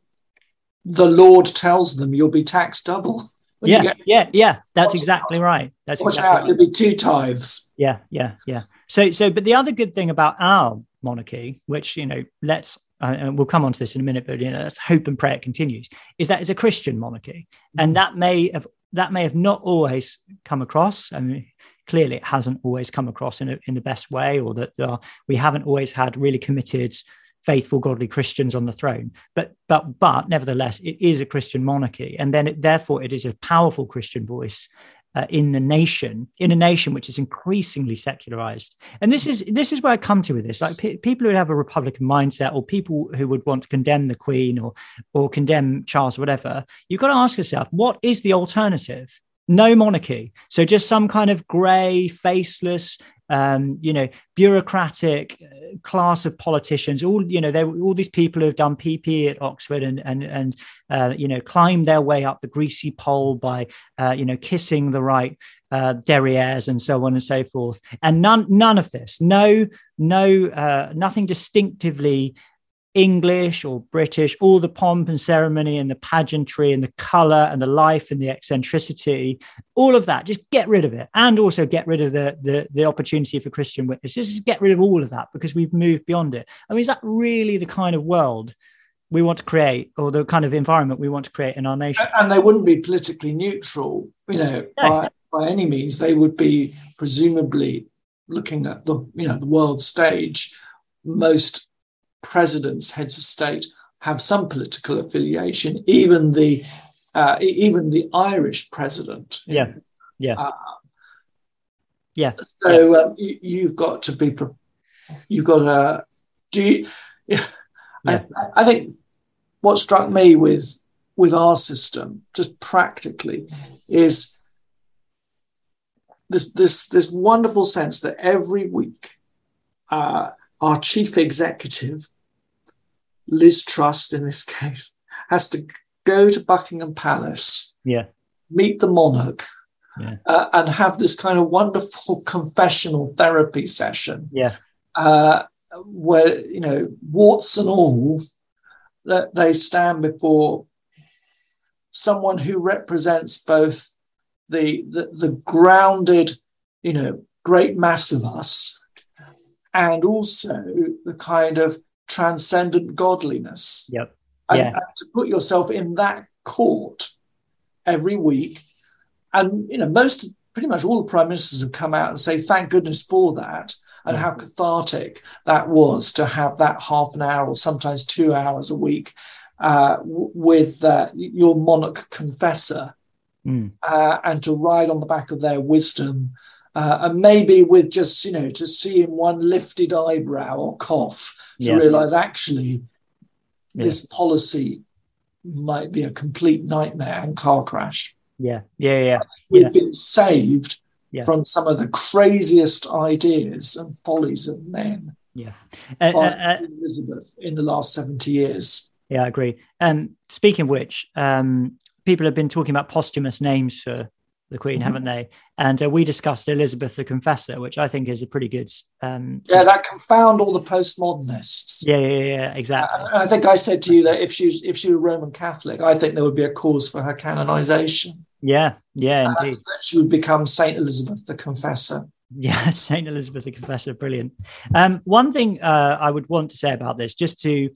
the Lord tells them you'll be taxed double. Yeah, get- yeah, yeah. That's exactly right. That's Watch exactly out, you'll be two tithes. yeah yeah yeah so so but the other good thing about our monarchy which you know let's and we'll come on to this in a minute but you know let's hope and pray it continues is that it's a christian monarchy. And that may have that may have not always come across. I mean clearly it hasn't always come across in, a, in the best way or that uh, we haven't always had really committed faithful godly christians on the throne. But but but nevertheless it is a christian monarchy. And then it, therefore it is a powerful christian voice uh, in the nation, in a nation which is increasingly secularized. And this is this is where I come to with this. Like pe- people who have a Republican mindset, or people who would want to condemn the Queen or or condemn Charles, or whatever. You've got to ask yourself, what is the alternative? No monarchy. So just some kind of grey, faceless, um, you know, bureaucratic uh, class of politicians. All you know, all these people who have done PP at Oxford and and and uh, you know climbed their way up the greasy pole by uh, you know kissing the right uh, derrieres and so on and so forth. And none none of this. No no uh, nothing distinctively English or British, all the pomp and ceremony and the pageantry and the color and the life and the eccentricity, all of that, just get rid of it. And also get rid of the, the, the opportunity for Christian witness. Just get rid of all of that because we've moved beyond it. I mean, is that really the kind of world we want to create or the kind of environment we want to create in our nation? And they wouldn't be politically neutral, you know, No. by, by any means. They would be presumably looking at the, you know, the world stage. Most presidents, heads of state, have some political affiliation. Even the uh, even the Irish president. Yeah. Yeah. Uh, Yeah. So um, you, you've got to be. pre- You've got to do. You, yeah. Yeah. I, I think what struck me with with our system, just practically, is this this this wonderful sense that every week, uh, our chief executive, Liz Truss in this case, has to go to Buckingham Palace, Yeah. meet the monarch, Yeah. uh, and have this kind of wonderful confessional therapy session Yeah. uh, where you know warts and all that they stand before someone who represents both the, the the grounded you know great mass of us and also the kind of transcendent godliness Yep. and, Yeah. and to put yourself in that court every week and you know most pretty much all the prime ministers have come out and say thank goodness for that and how cathartic that was to have that half an hour or sometimes two hours a week uh, w- with uh, your monarch confessor Mm. uh, and to ride on the back of their wisdom uh, and maybe with just you know to see in one lifted eyebrow or cough to Yeah. realize actually Yeah. this policy might be a complete nightmare and car crash Yeah. Yeah. Yeah. we've Yeah. been saved from some of the craziest ideas and follies of men Yeah. Uh, uh, uh, Elizabeth in the last 70 years. Yeah, I agree. Um, speaking of which, um, people have been talking about posthumous names for the Queen, Mhm. haven't they? And uh, we discussed Elizabeth the Confessor, which I think is a pretty good. Um, Yeah, that confound all the postmodernists. yeah, yeah, yeah, exactly. And I think I said to you that if she was, if she were Roman Catholic, I think there would be a cause for her canonization. Yeah, yeah, indeed. she would become Saint Elizabeth the Confessor. Yeah, Saint Elizabeth the Confessor, brilliant. Um, one thing uh, I would want to say about this, just to,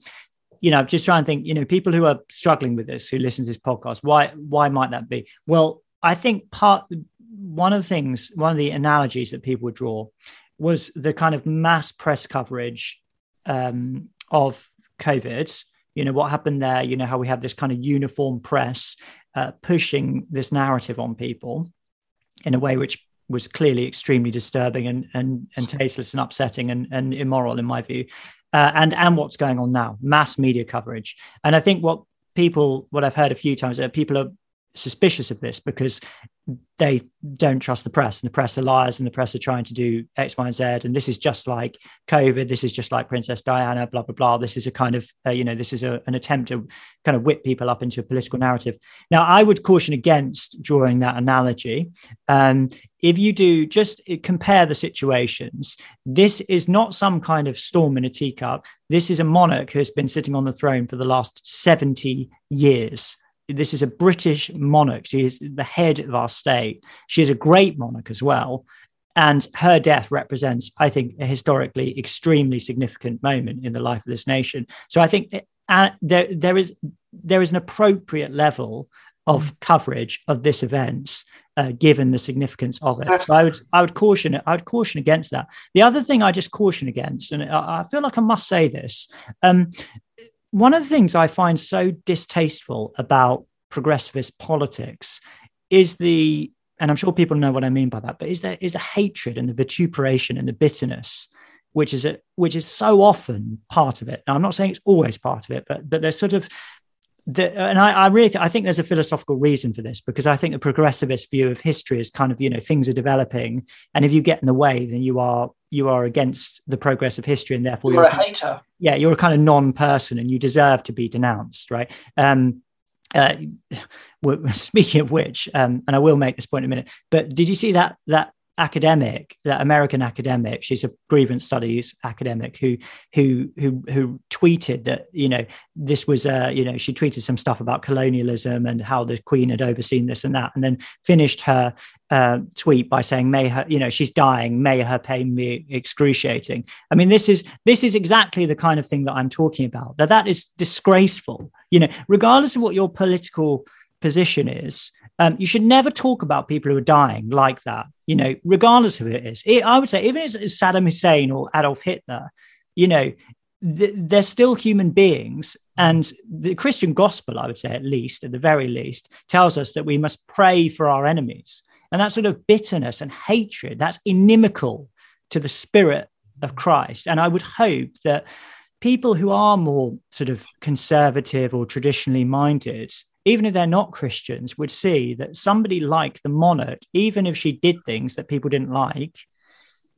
you know, just try and think, you know, people who are struggling with this, who listen to this podcast, why why might that be? Well, I think part one of the things, one of the analogies that people would draw was the kind of mass press coverage um, of COVID. You know what happened there. You know how we have this kind of uniform press uh, pushing this narrative on people in a way which was clearly extremely disturbing and and, and tasteless and upsetting and, and immoral in my view. Uh, and and what's going on now, mass media coverage. And I think what people, what I've heard a few times, that people are suspicious of this because they don't trust the press and the press are liars and the press are trying to do X, Y, and Z. And this is just like COVID. This is just like Princess Diana, blah, blah, blah. This is a kind of, uh, you know, this is a, an attempt to kind of whip people up into a political narrative. Now, I would caution against drawing that analogy. Um, if you do just compare the situations, this is not some kind of storm in a teacup. This is a monarch who has been sitting on the throne for the last 70 years this is a British monarch. She is the head of our state. She is a great monarch as well. And her death represents, I think, a historically extremely significant moment in the life of this nation. So I think uh, there, there is there is an appropriate level of coverage of this event, uh, given the significance of it. So I would I would caution I would caution against that. The other thing I just caution against, and I, I feel like I must say this, um, one of the things I find so distasteful about progressivist politics is the, and I'm sure people know what I mean by that, but is there is the hatred and the vituperation and the bitterness, which is a, which is so often part of it. Now, I'm not saying it's always part of it, but but there's sort of the, and I, I really th- I think there's a philosophical reason for this because I think the progressivist view of history is kind of you know things are developing, and if you get in the way, then you are you are against the progress of history and therefore you're, you're a hater. Yeah you're a kind of non-person and you deserve to be denounced right? Um uh, speaking of which um, and i will make this point in a minute but did you see that that academic, that American academic, she's a grievance studies academic who who who who tweeted that you know this was uh you know she tweeted some stuff about colonialism and how the Queen had overseen this and that, and then finished her uh, tweet by saying may her you know she's dying. May her pain be excruciating. I mean this is this is exactly the kind of thing that i'm talking about that that is disgraceful. You know regardless of what your political position is um, you should never talk about people who are dying like that, you know, regardless of who it is. It, I would say, even if it's Saddam Hussein or Adolf Hitler, you know, th- they're still human beings. And the Christian gospel, I would say, at least, at the very least, tells us that we must pray for our enemies. And that sort of bitterness and hatred, that's inimical to the spirit of Christ. And I would hope that people who are more sort of conservative or traditionally minded even if they're not Christians, would see that somebody like the monarch, even if she did things that people didn't like,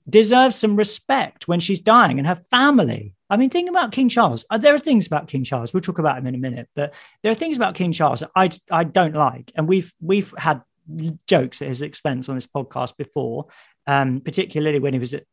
deserves some respect when she's dying and her family. I mean, think about King Charles. Uh, there are things about King Charles. We'll talk about him in a minute, but there are things about King Charles that I I don't like, and we've we've had jokes at his expense on this podcast before, um, particularly when he was at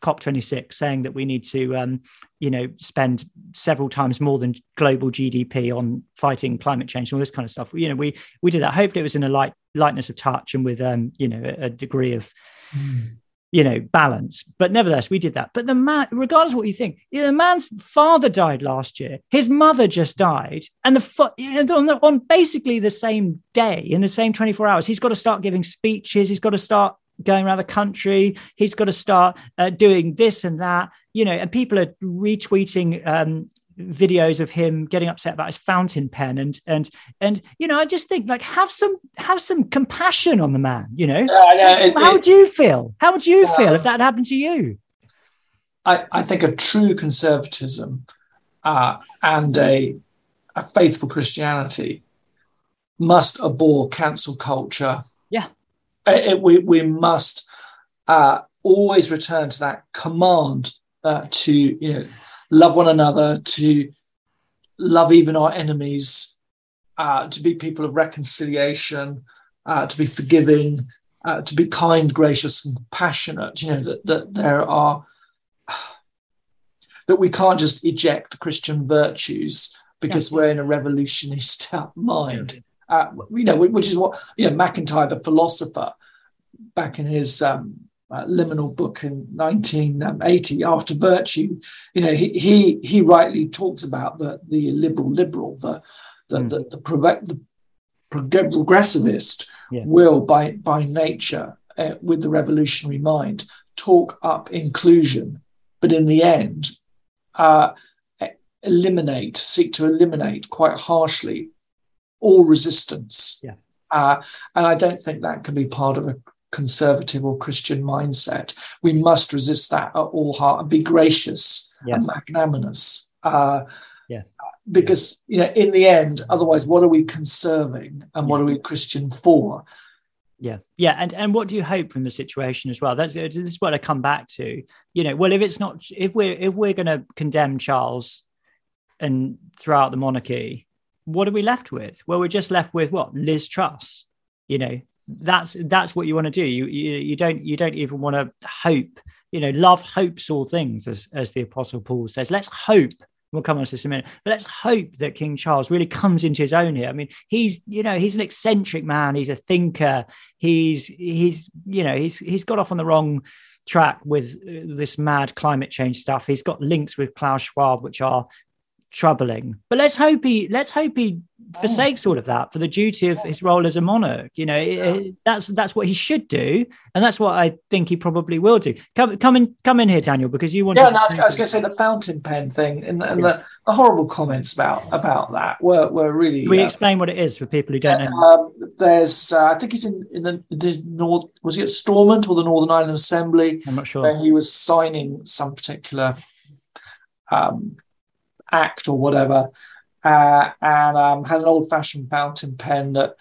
COP26 saying that we need to, um, you know, spend several times more than global GDP on fighting climate change and all this kind of stuff. You know, we we did that. Hopefully, it was in a light lightness of touch and with, um, you know, a, a degree of, mm. you know, balance. But nevertheless, we did that. But the man, regardless of what you think, the man's father died last year. His mother just died, and the on, the, on basically the same day in the same 24 hours, he's got to start giving speeches. He's got to start going around the country. He's got to start uh, doing this and that, you know, and people are retweeting um, videos of him getting upset about his fountain pen and and and you know i just think like have some have some compassion on the man you know? It, how would you feel? How would you uh, feel if that happened to you? I i think a true conservatism uh, and a a faithful christianity must abhor cancel culture it, we, we must uh, always return to that command uh, to you know love one another, to love even our enemies, uh, to be people of reconciliation, uh, to be forgiving, uh, to be kind, gracious, and compassionate. You know that that there are that we can't just eject Christian virtues because yeah. we're in a revolutionist mind. Uh, you know, which is what you know MacIntyre, the philosopher, back in his um, uh, liminal book in 1980, After Virtue, you know, he he, he rightly talks about the the liberal liberal, the the mm. the, the, the, progressivist yeah. will by by nature uh, with the revolutionary mind talk up inclusion, but in the end, uh, eliminate, seek to eliminate quite harshly all resistance. Yeah. Uh, and I don't think that can be part of a conservative or Christian mindset. We must resist that at all heart and be gracious yes. and magnanimous. Uh, yeah. Because you know, in the end, otherwise, what are we conserving and what are we Christian for? Yeah, yeah, and and what do you hope from the situation as well? That's this is what I come back to. You know, well, if it's not, if we're if we're going to condemn Charles and throw out the monarchy, what are we left with? Well, we're just left with what Liz Truss. You know, that's that's what you want to do. You you, you don't you don't even want to hope. You know, love hopes all things, as as the Apostle Paul says. Let's hope. We'll come on to this in a minute. But let's hope that King Charles really comes into his own here. I mean, he's you know he's an eccentric man. He's a thinker. He's he's you know he's he's got off on the wrong track with uh, this mad climate change stuff. He's got links with Klaus Schwab, which are troubling. But let's hope he let's hope he forsakes all of that for the duty of his role as a monarch. You know, yeah. it, that's that's what he should do, and that's what I think he probably will do. Come come in come in here, Daniel, because you want. Yeah, no, I was, was going to say the fountain pen thing and, and the, the, horrible comments about about that were were really. We uh, explain what it is for people who don't know. Um, there's, uh, I think he's in in the, the north. Was he at Stormont or the Northern Ireland Assembly? I'm not sure. Where he was signing some particular um, act or whatever, uh, and um, had an old fashioned fountain pen that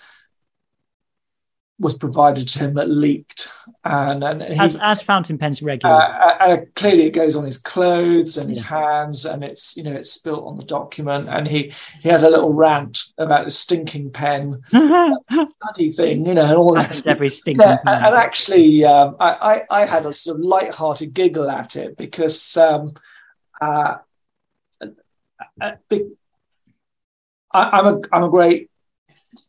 was provided to him that leaked. And, and he, as, as fountain pens regular. Uh, uh, clearly, it goes on his clothes and his hands, and it's you know it's spilt on the document. And he he has a little rant about the stinking pen, bloody thing, you know, and all that. Every stinking yeah, pen. And actually, um, I, I, I had a sort of light-hearted giggle at it because. Um, uh, uh, I, am a I'm a great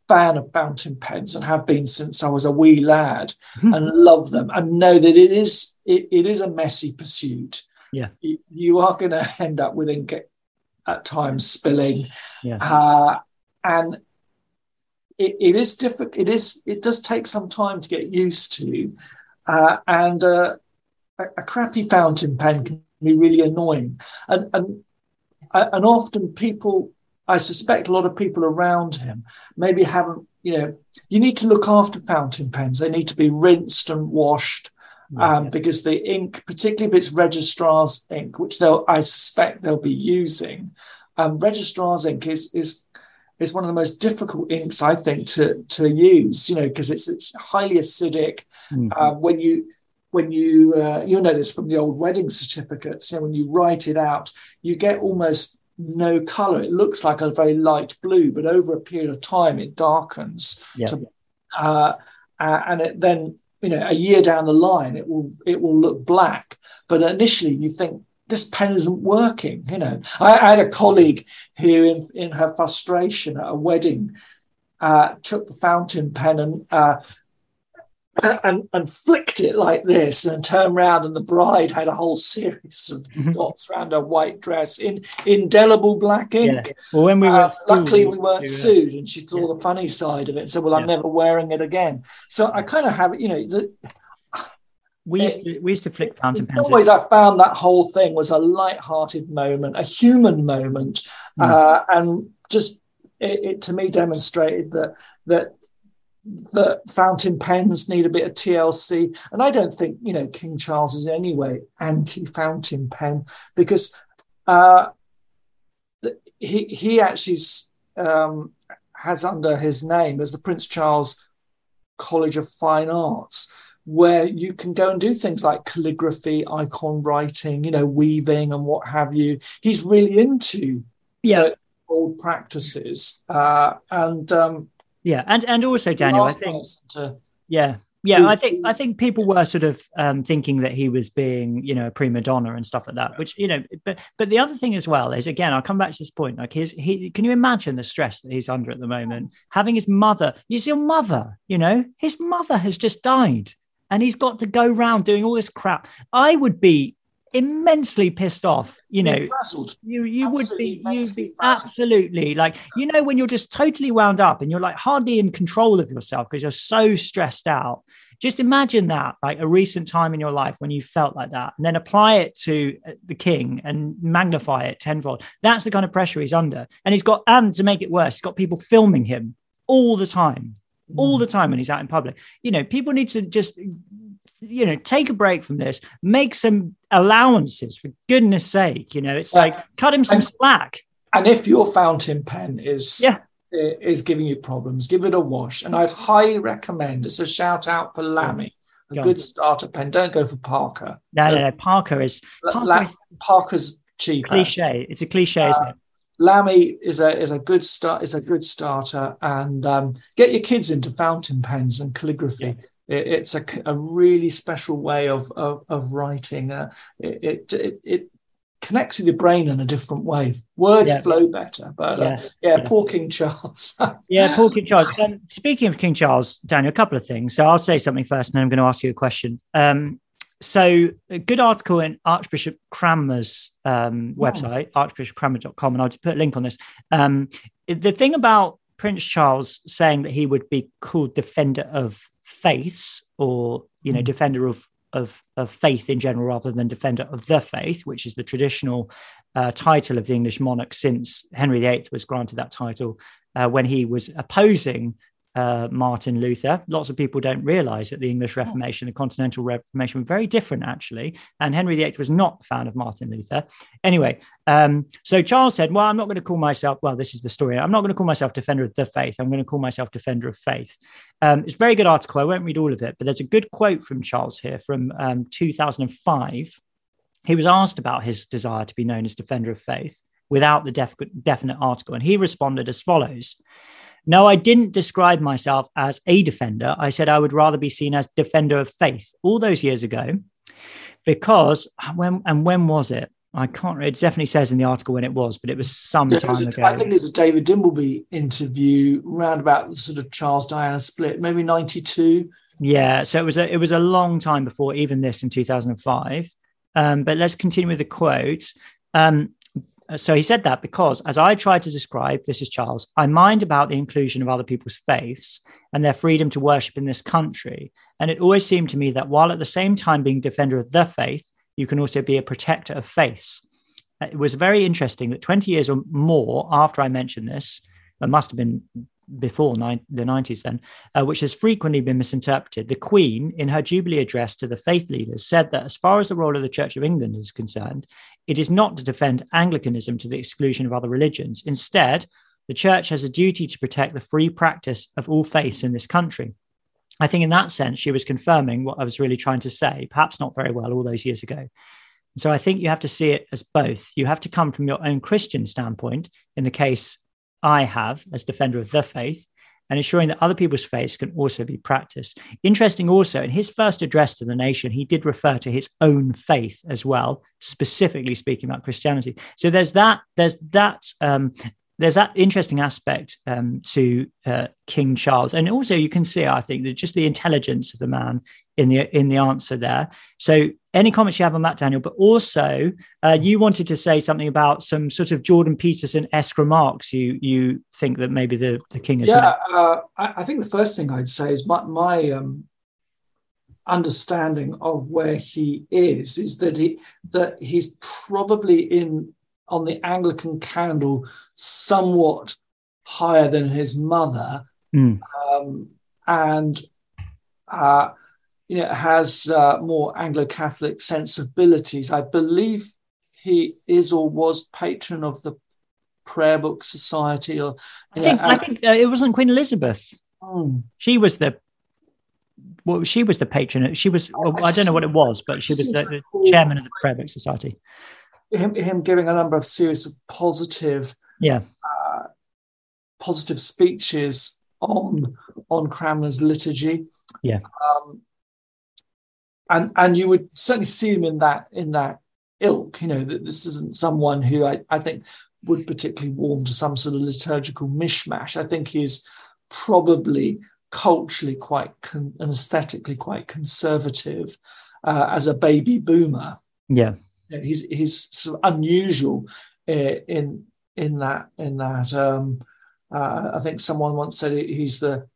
fan of fountain pens and have been since I was a wee lad mm-hmm. and love them and know that it is it, it is a messy pursuit. Yeah, you, you are going to end up with ink at times spilling, yeah. Uh, and it, it is difficult. It is it does take some time to get used to, uh, and uh, a, a crappy fountain pen can be really annoying. And and and often people, I suspect a lot of people around him maybe haven't, you know, you need to look after fountain pens. They need to be rinsed and washed. Um, because the ink, particularly if it's registrar's ink, which they'll, I suspect they'll be using, um, registrar's ink is is is one of the most difficult inks I think to to use. You know, because it's it's highly acidic. Mm-hmm. Uh, when you when you uh, you'll know this from the old wedding certificates you know, when you write it out you get almost no color it looks like a very light blue but over a period of time it darkens yeah. to, uh, uh, and it then you know a year down the line it will it will look black. But initially you think this pen isn't working you know. I, I had a colleague who in, in her frustration at a wedding uh, took the fountain pen and uh, and, and flicked it like this and turned around and the bride had a whole series of mm-hmm. dots around her white dress in indelible black ink. Yeah. Well, when we were uh, luckily we weren't sued and she saw yeah. the funny side of it and said, well, I'm never wearing it again. So I kind of have, you know, the, we used to we used to flick fountain pens. Always, I found that whole thing was a light-hearted moment, a human moment, mm. uh, and just it, it, to me demonstrated that that that fountain pens need a bit of TLC. And I don't think, you know, King Charles is anyway anti fountain pen because uh, he, he actually um, has under his name as the Prince Charles College of Fine Arts, where you can go and do things like calligraphy, icon writing, you know, weaving and what have you. He's really into yeah. old practices. Uh, and um, yeah, and and also Daniel, I think to... yeah, yeah, I think I think people were sort of um, thinking that he was being, you know, a prima donna and stuff like that. Which you know, but but the other thing as well is again, I'll come back to this point. Like his, he can you imagine the stress that he's under at the moment? Having his mother, is your mother, you know, his mother has just died, and he's got to go round doing all this crap. I would be immensely pissed off, you know, you you would be you'd be frazzled. absolutely like you know when you're just totally wound up and you're like hardly in control of yourself because you're so stressed out. Just imagine that like a recent time in your life when you felt like that and then apply it to uh, the king and magnify it tenfold. That's the kind of pressure he's under and he's got and to make it worse he's got people filming him all the time all the time when he's out in public. You know people need to just you know take a break from this make some allowances for goodness sake you know it's Yeah. like cut him some And- slack And if your fountain pen is Yeah. is giving you problems, give it a wash. And I'd highly recommend. It's a shout out for Lamy, a Go on. good starter pen. Don't go for Parker. no no no parker is Parker La- is Parker's cheap. cliche it's a cliche isn't it Lamy is a is a good start is a good starter, and um, get your kids into fountain pens and calligraphy. It, it's a really special way of of, of writing. Uh, it, it it connects with your brain in a different way. Words Yeah. flow better, but uh, yeah yeah, Yeah. poor King Charles. Yeah, Paul King Charles. Um, speaking of King Charles, Daniel, a couple of things. So I'll say something first, and then I'm going to ask you a question. Um, so a good article in Archbishop Cranmer's um, Yeah. website, archbishopcranmer.com, and I'll just put a link on this. Um, the thing about Prince Charles saying that he would be called defender of faiths, or you know, Mm. defender of of of faith in general, rather than defender of the faith, which is the traditional uh, title of the English monarch since Henry VIII was granted that title uh, when he was opposing uh, Martin Luther. Lots of people don't realize that the English Reformation, the Continental Reformation, were very different actually. And Henry VIII was not a fan of Martin Luther. Anyway, um, so Charles said, Well, I'm not going to call myself, well, this is the story. I'm not going to call myself defender of the faith. I'm going to call myself defender of faith. Um, it's a very good article. I won't read all of it, but there's a good quote from Charles here from um, 2005. He was asked about his desire to be known as defender of faith without the def- definite article. And he responded as follows No, I didn't describe myself as a defender. I said I would rather be seen as defender of faith all those years ago. Because when and when was it? I can't. It definitely says in the article when it was, but it was some Yeah, time was a- ago. I think there's a David Dimbleby interview round about the sort of Charles Diana split, maybe 92. Yeah, so it was a it was a long time before even this in 2005. Um, but let's continue with the quote. Um, so he said that because, as I tried to describe, this is Charles, I mind about the inclusion of other people's faiths and their freedom to worship in this country. And it always seemed to me that while at the same time being defender of the faith, you can also be a protector of faiths. Uh, It was very interesting that 20 years or more after I mentioned this, it must have been before the 90s then, uh, which has frequently been misinterpreted. The Queen, in her Jubilee address to the faith leaders, said that as far as the role of the Church of England is concerned, it is not to defend Anglicanism to the exclusion of other religions. Instead, the Church has a duty to protect the free practice of all faiths in this country. I think in that sense, she was confirming what I was really trying to say, perhaps not very well all those years ago. So I think you have to see it as both. You have to come from your own Christian standpoint, in the case I have as defender of the faith, and ensuring that other people's faiths can also be practiced. Interesting also, in his first address to the nation, he did refer to his own faith as well, specifically speaking about Christianity. So there's that, there's that, um, there's that interesting aspect um, to uh, King Charles, and also you can see, I think, that just the intelligence of the man in the in the answer there. So, any comments you have on that, Daniel? But also, uh, you wanted to say something about some sort of Jordan Peterson esque remarks. You you think that maybe the the king has Yeah, uh, I, I think the first thing I'd say is my, my um, understanding of where he is is that he that he's probably in on the Anglican candle somewhat higher than his mother, Mm. um, and uh, you know has uh, more Anglo-Catholic sensibilities. I believe he is or was patron of the Prayer Book Society, or I think I think uh, it wasn't Queen Elizabeth. Hmm. She was the well, she was the patron. She was. Well, I, I don't know what it was, but she was the, the chairman of the Prayer Book Society. Him, him giving a number of series of positive Yeah. positive speeches on on Cranmer's liturgy. Yeah. Um, and and you would certainly see him in that in that ilk. You know that this isn't someone who I, I think would particularly warm to some sort of liturgical mishmash. I think he's probably culturally quite con- and aesthetically quite conservative uh, as a baby boomer. Yeah, he's he's sort of unusual uh, in in that in that. Um, uh, I think someone once said he's the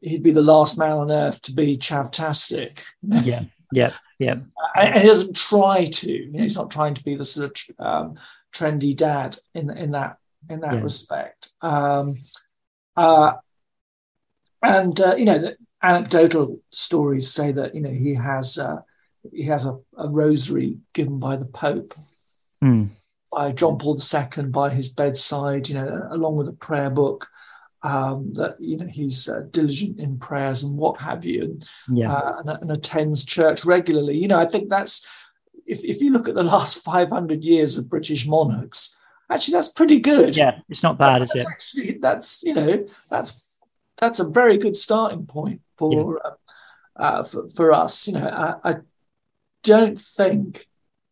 he'd be the last man on earth to be chavtastic. Yeah, yeah, yeah. And he doesn't try to. You know, he's not trying to be the sort of um, trendy dad in in that in that yeah. respect. Um, uh, and uh, you know, the anecdotal stories say that you know he has uh, he has a, a, rosary given by the Pope. Mm. By John Paul II by his bedside, you know, along with a prayer book, um, that you know he's uh, diligent in prayers and what have you, and, yeah. uh, and, and, attends church regularly. You know, I think that's if, if you look at the last 500 years of British monarchs, actually that's pretty good. Yeah, it's not bad, that's is it? Actually, that's you know that's that's a very good starting point for yeah. uh, uh for, for, us. You know, I, I don't think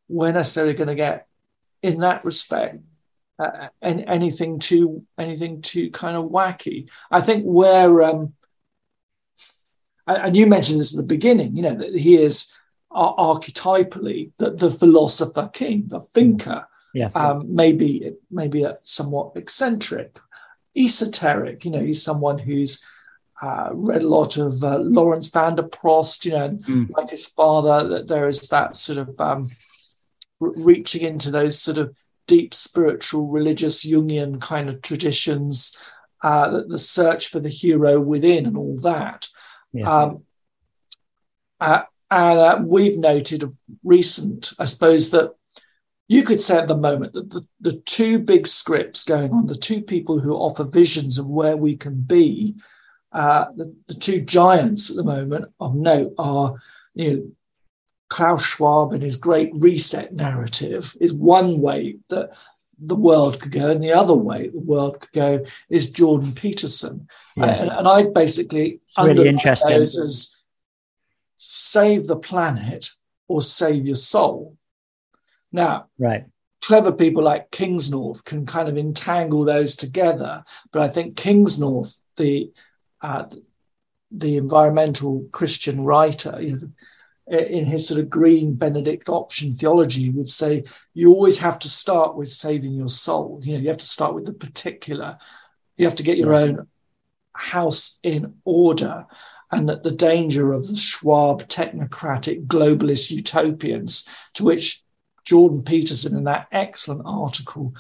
we're necessarily going to get in that respect uh, any, anything too anything too kind of wacky. I think where um, and you mentioned this at the beginning, you know, that he is archetypally the, the philosopher king, the thinker. Yeah. Um, maybe maybe a somewhat eccentric, esoteric. You know, he's someone who's uh, read a lot of uh, Laurens van der Post. You know, mm. like his father, that there is that sort of um, reaching into those sort of deep spiritual, religious, Jungian kind of traditions, uh, the search for the hero within, and all that. Yeah. Um, uh, and uh, we've noted of recent, I suppose, that you could say at the moment that the, the two big scripts going on, the two people who offer visions of where we can be, uh, the, the two giants at the moment of note are you know, Klaus Schwab and his great reset narrative is one way that the world could go, and the other way the world could go is Jordan Peterson. Yes. And, and, I basically it's really interesting. those as save the planet or save your soul. Now, right. clever people like Kingsnorth can kind of entangle those together, but I think Kingsnorth, the uh, the environmental Christian writer, you know, in his sort of green Benedict option theology would say you always have to start with saving your soul. You know, you have to start with the particular. You have to get your own house in order, and that the danger of the Schwab technocratic globalist utopians, to which Jordan Peterson in that excellent article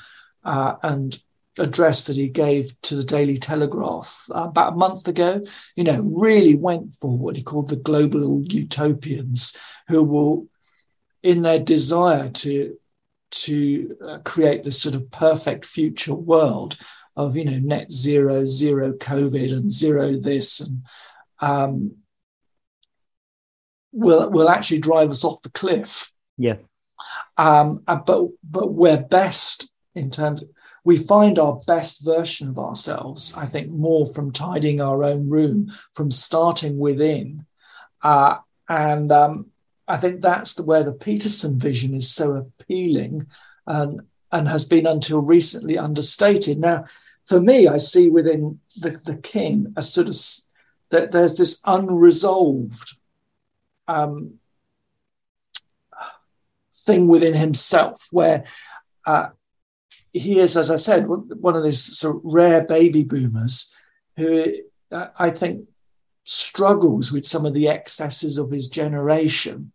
uh, and address that he gave to the Daily Telegraph uh, about a month ago, you know, really went for what he called the global utopians, who will, in their desire to to uh, create this sort of perfect future world of you know net zero, zero COVID, and zero this, and um, will will actually drive us off the cliff. Yeah. Um, uh, but but we're best in terms. Of, we find our best version of ourselves, I think, more from tidying our own room, from starting within. Uh, and um, I think that's the, where the Peterson vision is so appealing and, and has been until recently understated. Now, for me, I see within the, the king a sort of that there's this unresolved um, thing within himself where uh, he is, as I said, one of these sort of rare baby boomers who uh, I think struggles with some of the excesses of his generation.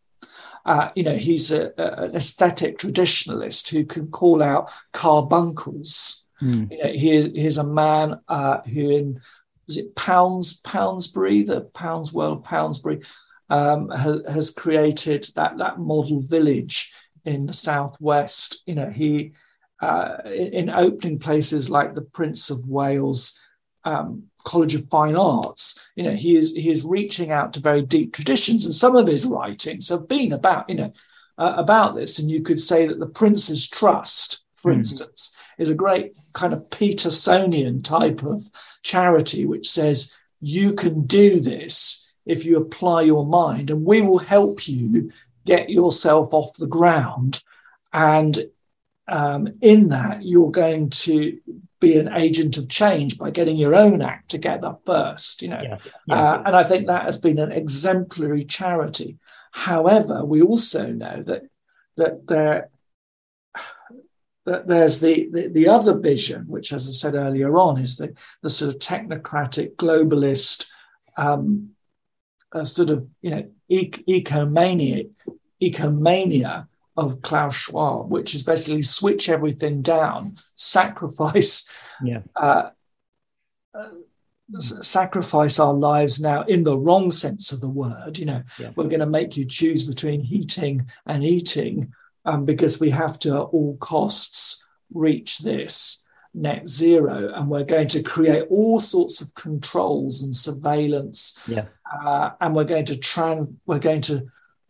Uh, you know, he's a, a, an aesthetic traditionalist who can call out carbuncles. Mm. You know, he is, he is a man uh, who, in was it Pounds Poundsbury, the Pounds World Poundsbury, um, has, has created that that model village in the southwest. You know, he uh, in, opening places like the Prince of Wales um, College of Fine Arts. You know, he is he is reaching out to very deep traditions, and some of his writings have been about you know uh, about this. And you could say that the Prince's Trust, for mm instance, is a great kind of Petersonian type of charity, which says you can do this if you apply your mind, and we will help you get yourself off the ground. And um, in that, you're going to be an agent of change by getting your own act together first. You know, yeah, yeah. Uh, and I think that has been an exemplary charity. However, we also know that that there that there's the, the, the other vision, which, as I said earlier on, is the the sort of technocratic globalist um, sort of you know ecomania ecomania of Klaus Schwab, which is basically switch everything down, sacrifice, yeah. uh, uh, sacrifice our lives now in the wrong sense of the word. You know, yeah. we're going to make you choose between heating and eating um, because we have to, at all costs, reach this net zero, and we're going to create all sorts of controls and surveillance, yeah. uh, and we're going to we're going to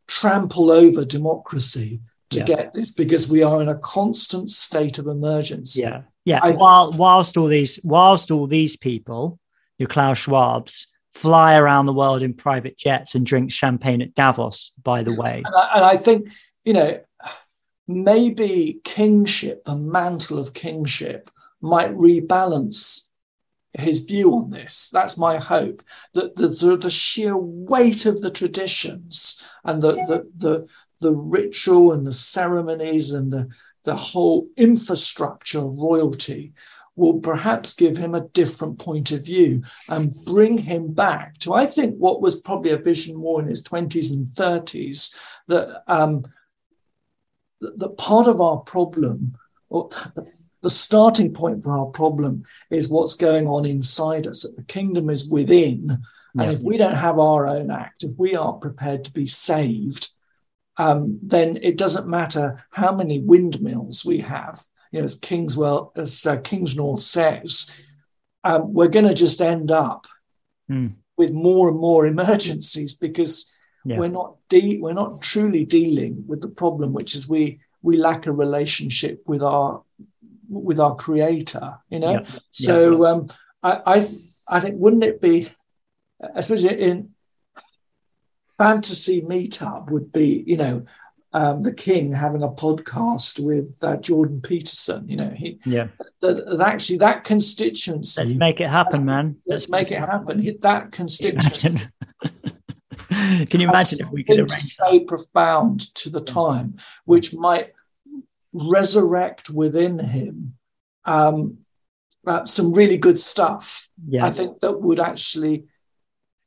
trample over democracy to yeah. get this because we are in a constant state of emergency. Yeah, yeah. I, While whilst all these whilst all these people, your Klaus Schwabs, fly around the world in private jets and drink champagne at Davos. By the way, and I, and I think you know maybe kingship, the mantle of kingship, might rebalance his view on this. That's my hope. That the, the, the sheer weight of the traditions and the, the, the, the ritual and the ceremonies and the, the whole infrastructure of royalty will perhaps give him a different point of view and bring him back to, I think, what was probably a vision more in his 20s and 30s that, um, that part of our problem, or the starting point for our problem, is what's going on inside us, that the kingdom is within. And if we don't have our own act, if we aren't prepared to be saved, um, then it doesn't matter how many windmills we have. You know, as Kingswell, as uh, Kingsnorth says, um, we're going to just end up mm. with more and more emergencies because yeah. we're not de- we're not truly dealing with the problem, which is we we lack a relationship with our with our creator. You know, yeah. so yeah. Um, I, I I think wouldn't it be, especially in fantasy meetup would be, you know, um, the king having a podcast with uh, Jordan Peterson. You know, he yeah. That, actually that constituency. Let's make it happen, man. Let's, make it happen. That constituency. Can you imagine if we could arrange so profound to the time, which might resurrect within him um, uh, some really good stuff. Yeah. I think that would actually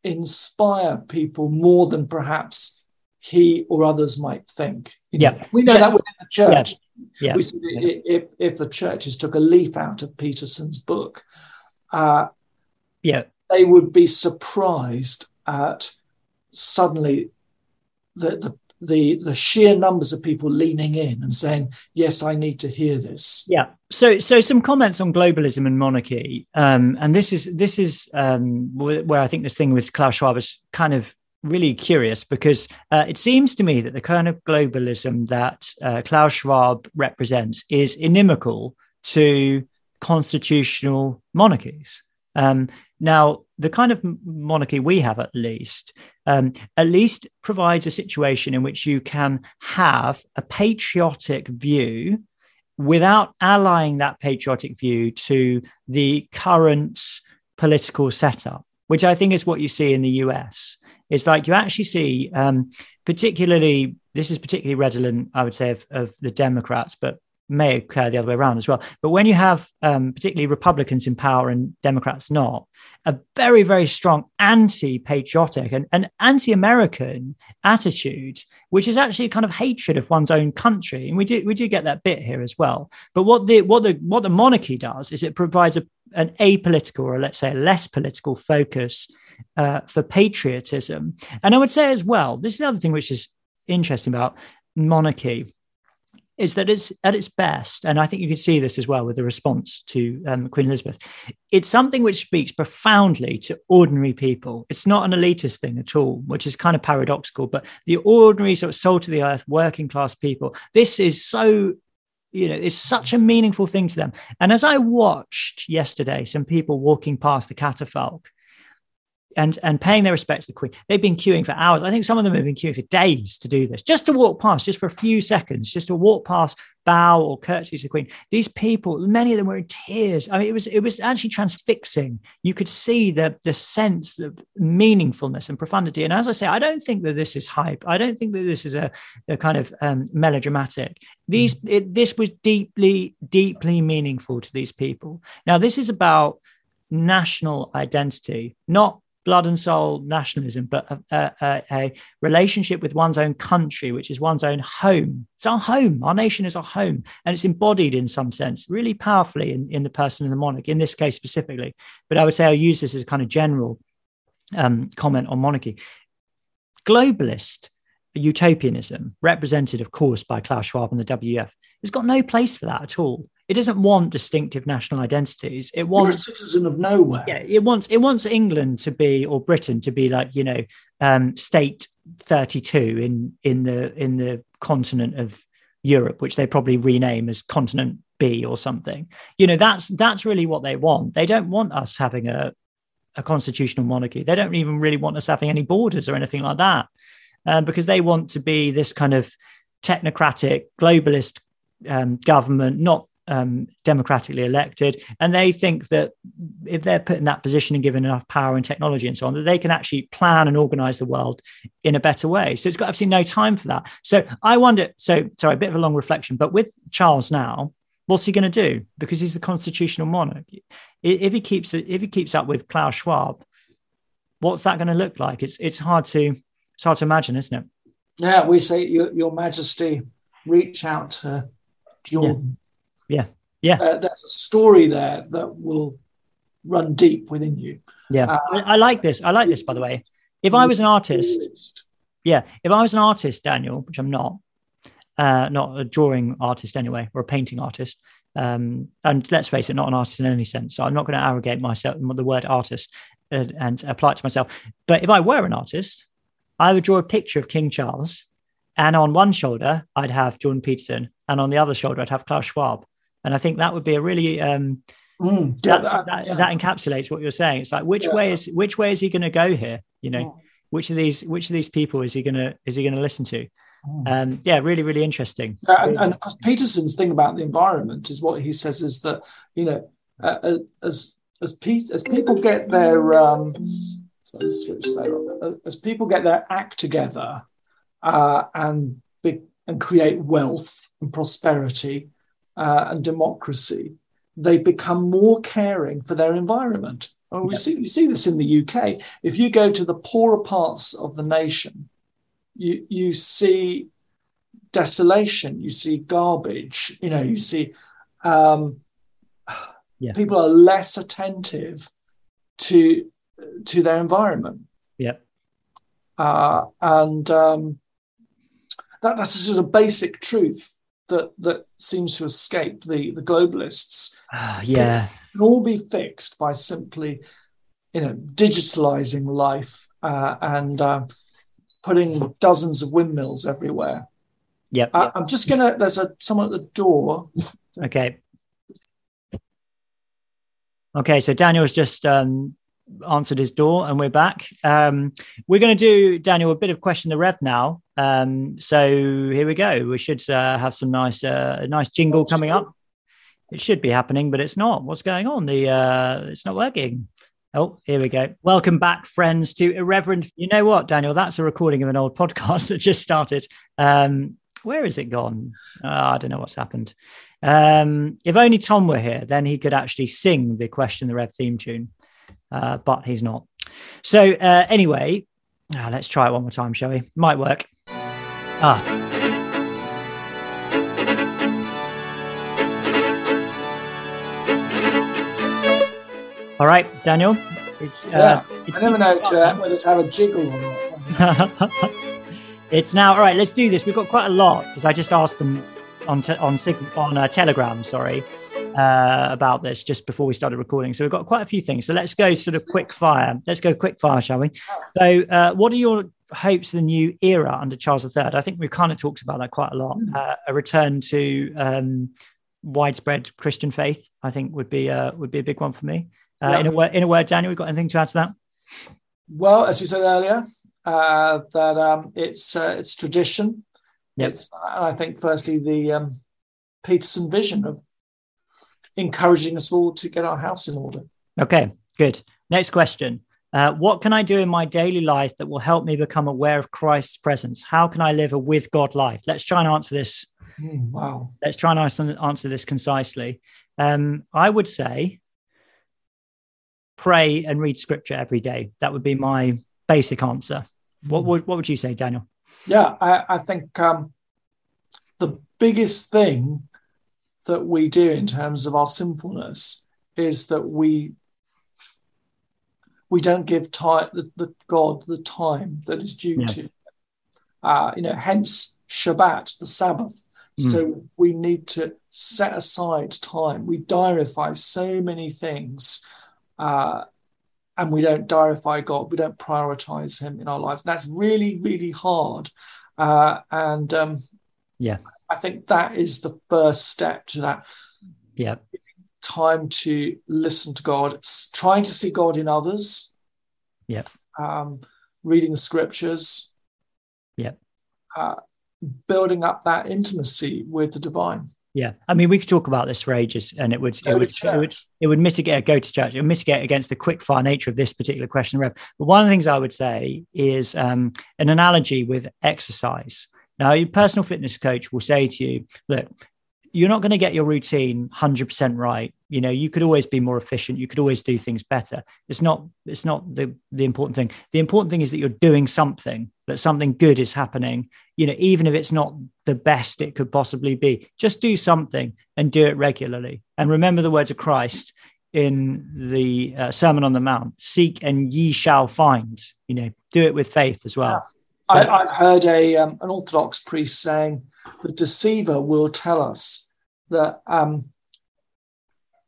inspire people more than perhaps he or others might think. You know, yeah, we know that within the church. Yeah. We see yeah. if if the churches took a leaf out of Peterson's book, uh, yeah, they would be surprised at suddenly the, the the the sheer numbers of people leaning in and saying, "Yes, I need to hear this." Yeah. So so some comments on globalism and monarchy, um, and this is this is um, where I think this thing with Klaus Schwab is kind of really curious because uh, it seems to me that the kind of globalism that uh, Klaus Schwab represents is inimical to constitutional monarchies. Um, now, the kind of monarchy we have, at least, um, at least provides a situation in which you can have a patriotic view without allying that patriotic view to the current political setup, which I think is what you see in the US. It's like you actually see, um, particularly, this is particularly redolent, I would say, of, of the Democrats, but may occur the other way around as well. But when you have um, particularly Republicans in power and Democrats not, a very, very strong anti patriotic and, anti American attitude, which is actually a kind of hatred of one's own country. And we do, we do get that bit here as well. But what the, what the, what the monarchy does is it provides a, an apolitical or let's say a less political focus uh, for patriotism. And I would say as well, this is the other thing which is interesting about monarchy is that it's at its best, and I think you can see this as well with the response to um, Queen Elizabeth. It's something which speaks profoundly to ordinary people. It's not an elitist thing at all, which is kind of paradoxical. But the ordinary sort of soul to the earth, working class people. This is so you know it's such a meaningful thing to them and as i watched yesterday some people walking past the catafalque and and paying their respects to the Queen. They've been queuing for hours. I think some of them have been queuing for days to do this, just to walk past, just for a few seconds, just to walk past, bow or curtsy to the Queen. These people, many of them were in tears. I mean, it was it was actually transfixing. You could see the the sense of meaningfulness and profundity. And as I say, I don't think that this is hype. I don't think that this is a, a kind of um, melodramatic. These mm. it, this was deeply deeply meaningful to these people. Now, this is about national identity, not blood and soul nationalism, but a, a, a, relationship with one's own country, which is one's own home. It's our home. Our nation is our home. And it's embodied in some sense really powerfully in, in the person of the monarch, in this case specifically. But I would say I'll use this as a kind of general um, comment on monarchy. Globalist utopianism, represented, of course, by Klaus Schwab and the WEF, has got no place for that at all it doesn't want distinctive national identities. It wants You're a citizen of nowhere. Yeah, it wants it wants England to be or Britain to be like you know um, state thirty two in in the in the continent of Europe, which they probably rename as continent B or something. You know, that's that's really what they want. They don't want us having a a constitutional monarchy. They don't even really want us having any borders or anything like that, um, because they want to be this kind of technocratic globalist um, government, not um, democratically elected, and they think that if they're put in that position and given enough power and technology and so on, that they can actually plan and organize the world in a better way. So it's got absolutely no time for that. So I wonder. So sorry, a bit of a long reflection, but with Charles now, what's he going to do? Because he's the constitutional monarch. If he keeps if he keeps up with Klaus Schwab, what's that going to look like? It's it's hard to it's hard to imagine, isn't it? Yeah, we say, Your, Your Majesty, reach out to Jordan. Yeah. Yeah. Uh, there's a story there that will run deep within you. Yeah. Uh, I, I, like this. I like this, by the way. If I was an artist, yeah, if I was an artist, Daniel, which I'm not, uh, not a drawing artist anyway, or a painting artist, um, and let's face it, not an artist in any sense. So I'm not going to arrogate myself the word artist and, uh, and apply it to myself. But if I were an artist, I would draw a picture of King Charles, and on one shoulder I'd have Jordan Peterson, and on the other shoulder I'd have Klaus Schwab and I think that would be a really um, mm, yeah, that, that, yeah. that, encapsulates what you're saying. It's like which yeah. way is which way is he going to go here? You know, mm. which of these which of these people is he going to is he going to listen to? Mm. Um, yeah, really, really interesting. and, and of course, Peterson's thing about the environment is what he says is that you know uh, uh as as, pe- as people get their um, as people get their act together uh, and be, and create wealth and prosperity uh, and democracy, they become more caring for their environment. Oh, we see, you see this in the UK. If you go to the poorer parts of the nation, you, you see desolation, you see garbage, you know, you see um, yeah. people are less attentive to to their environment. Yeah. Uh, and um, that, that's just a basic truth that that seems to escape the the globalists. Uh, yeah, can all be fixed by simply, you know, digitalizing life uh, and uh, putting dozens of windmills everywhere. Yep, uh, yep. I'm just gonna. There's a someone at the door. Okay. Okay, so Daniel's just um, answered his door and we're back. Um, we're going to do, Daniel, a bit of question the rev now. Um, so here we go. We should uh, have some nice, uh, nice jingle coming up. It should be happening, but it's not. What's going on? The uh, it's not working. Oh, here we go. Welcome back, friends, to Irreverent. You know what, Daniel? That's a recording of an old podcast that just started. Um, where is it gone? Oh, I don't know what's happened. Um, if only Tom were here, then he could actually sing the question the Rev theme tune uh, but he's not. So uh, anyway, uh, let's try it one more time, shall we? Might work. Ah. All right, Daniel. It's, uh, yeah, it's I never know to, whether to have a jiggle or not. it's now all right. Let's do this. We've got quite a lot because I just asked them on te- on on uh, Telegram. Sorry, uh, about this just before we started recording. So we've got quite a few things. So let's go sort of quick fire. Let's go quick fire, shall we? So, uh, what are your hopes for the new era under Charles III? I think we've kind of talked about that quite a lot. Hmm. Uh, a return to um, widespread Christian faith, I think, would be uh, would be a big one for me. Uh, yeah. In a word, in a word, Daniel, we got anything to add to that? well, as we said earlier, uh, that um, it's uh, it's tradition. Yep. It's, I think, firstly, the um, Peterson vision of encouraging us all to get our house in order. Okay, good. Next question. Uh, what can I do in my daily life that will help me become aware of Christ's presence? How can I live a with God life? Let's try and answer this. Mm, wow. Let's try and answer, answer this concisely. Um, I would say pray and read scripture every day. That would be my basic answer. What would what would you say, Daniel? Yeah, I, I think um, the biggest thing that we do in terms of our sinfulness is that we we don't give time the, the God the time that is due Yeah. to. Uh, you know, hence Shabbat, the Sabbath. So we need to set aside time. We diarify so many things, uh, and we don't diarify God. We don't prioritize Him in our lives. And That's really, really hard. Uh, and um, Yeah. I think that is the first step to that Yeah, time to listen to God, trying to see God in others. Yeah. Um, reading the scriptures. Yeah. Uh, building up that intimacy with the divine. yeah. I mean, we could talk about this for ages, and it would it would, it would it would mitigate go to church. It would mitigate against the quick fire nature of this particular question. Rev. But one of the things I would say is um, an analogy with exercise. Now, your personal fitness coach will say to you, "Look, you're not going to get your routine 100% right. You know, you could always be more efficient. You could always do things better. It's not. It's not the the important thing. The important thing is that you're doing something. That something good is happening. You know, even if it's not the best it could possibly be, just do something and do it regularly. And remember the words of Christ in the uh, Sermon on the Mount: "Seek and ye shall find." You know, do it with faith as well. I, I've heard a um, an Orthodox priest saying the deceiver will tell us that um,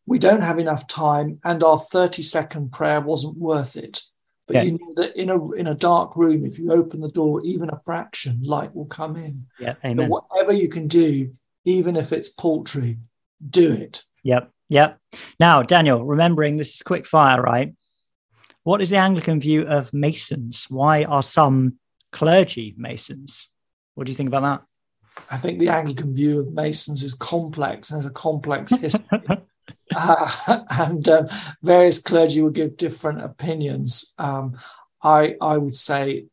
we don't have enough time and our 30 second prayer wasn't worth it. But Yeah. you know that in a in a dark room, if you open the door even a fraction, light will come in. Yeah, amen. whatever you can do, even if it's paltry, do it. Yep, yep. Now, Daniel, remembering this is quick fire, right? What is the Anglican view of Masons? Why are some clergy Masons? What do you think about that? I think the Anglican view of Masons is complex and has a complex history. uh, and um, various clergy will give different opinions. Um, I, I would say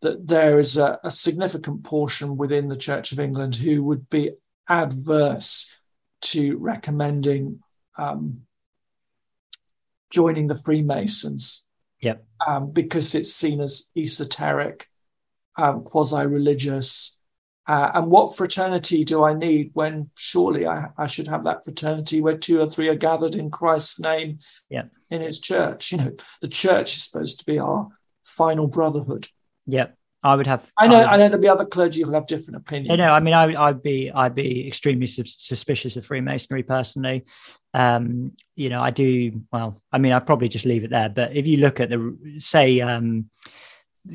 that there is a, a significant portion within the Church of England who would be adverse to recommending um, joining the Freemasons. Yep. Um, because it's seen as esoteric, um, quasi religious. Uh, and what fraternity do I need when surely I, I should have that fraternity where two or three are gathered in Christ's name Yeah. in his church? You know, the church is supposed to be our final brotherhood. Yep, I would have. I know, would- I know there'll be other clergy who'll have different opinions. You know, I mean, I, I'd be, I'd be extremely sus- suspicious of Freemasonry personally. Um, you know, I do. Well, I mean, I'd probably just leave it there. But if you look at the, say, um,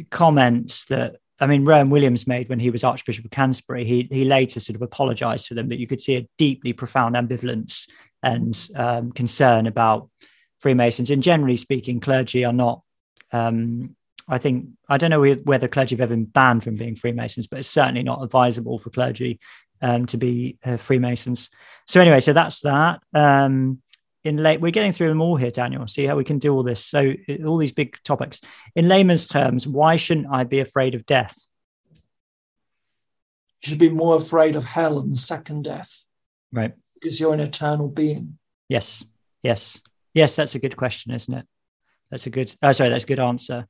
comments that I mean, Rowan Williams made when he was Archbishop of Canterbury, he he later sort of apologised for them, but you could see a deeply profound ambivalence and um, concern about Freemasons. And generally speaking, clergy are not. Um, I think I don't know whether clergy have ever been banned from being Freemasons, but it's certainly not advisable for clergy um, to be uh, Freemasons. So anyway, so that's that. Um, in late, we're getting through them all here, Daniel. See how we can do all this. So uh, all these big topics. In layman's terms, why shouldn't I be afraid of death? You should be more afraid of hell and the second death Right. because you're an eternal being. Yes. Yes. Yes. That's a good question, isn't it? That's a good. Oh, sorry. That's a good answer.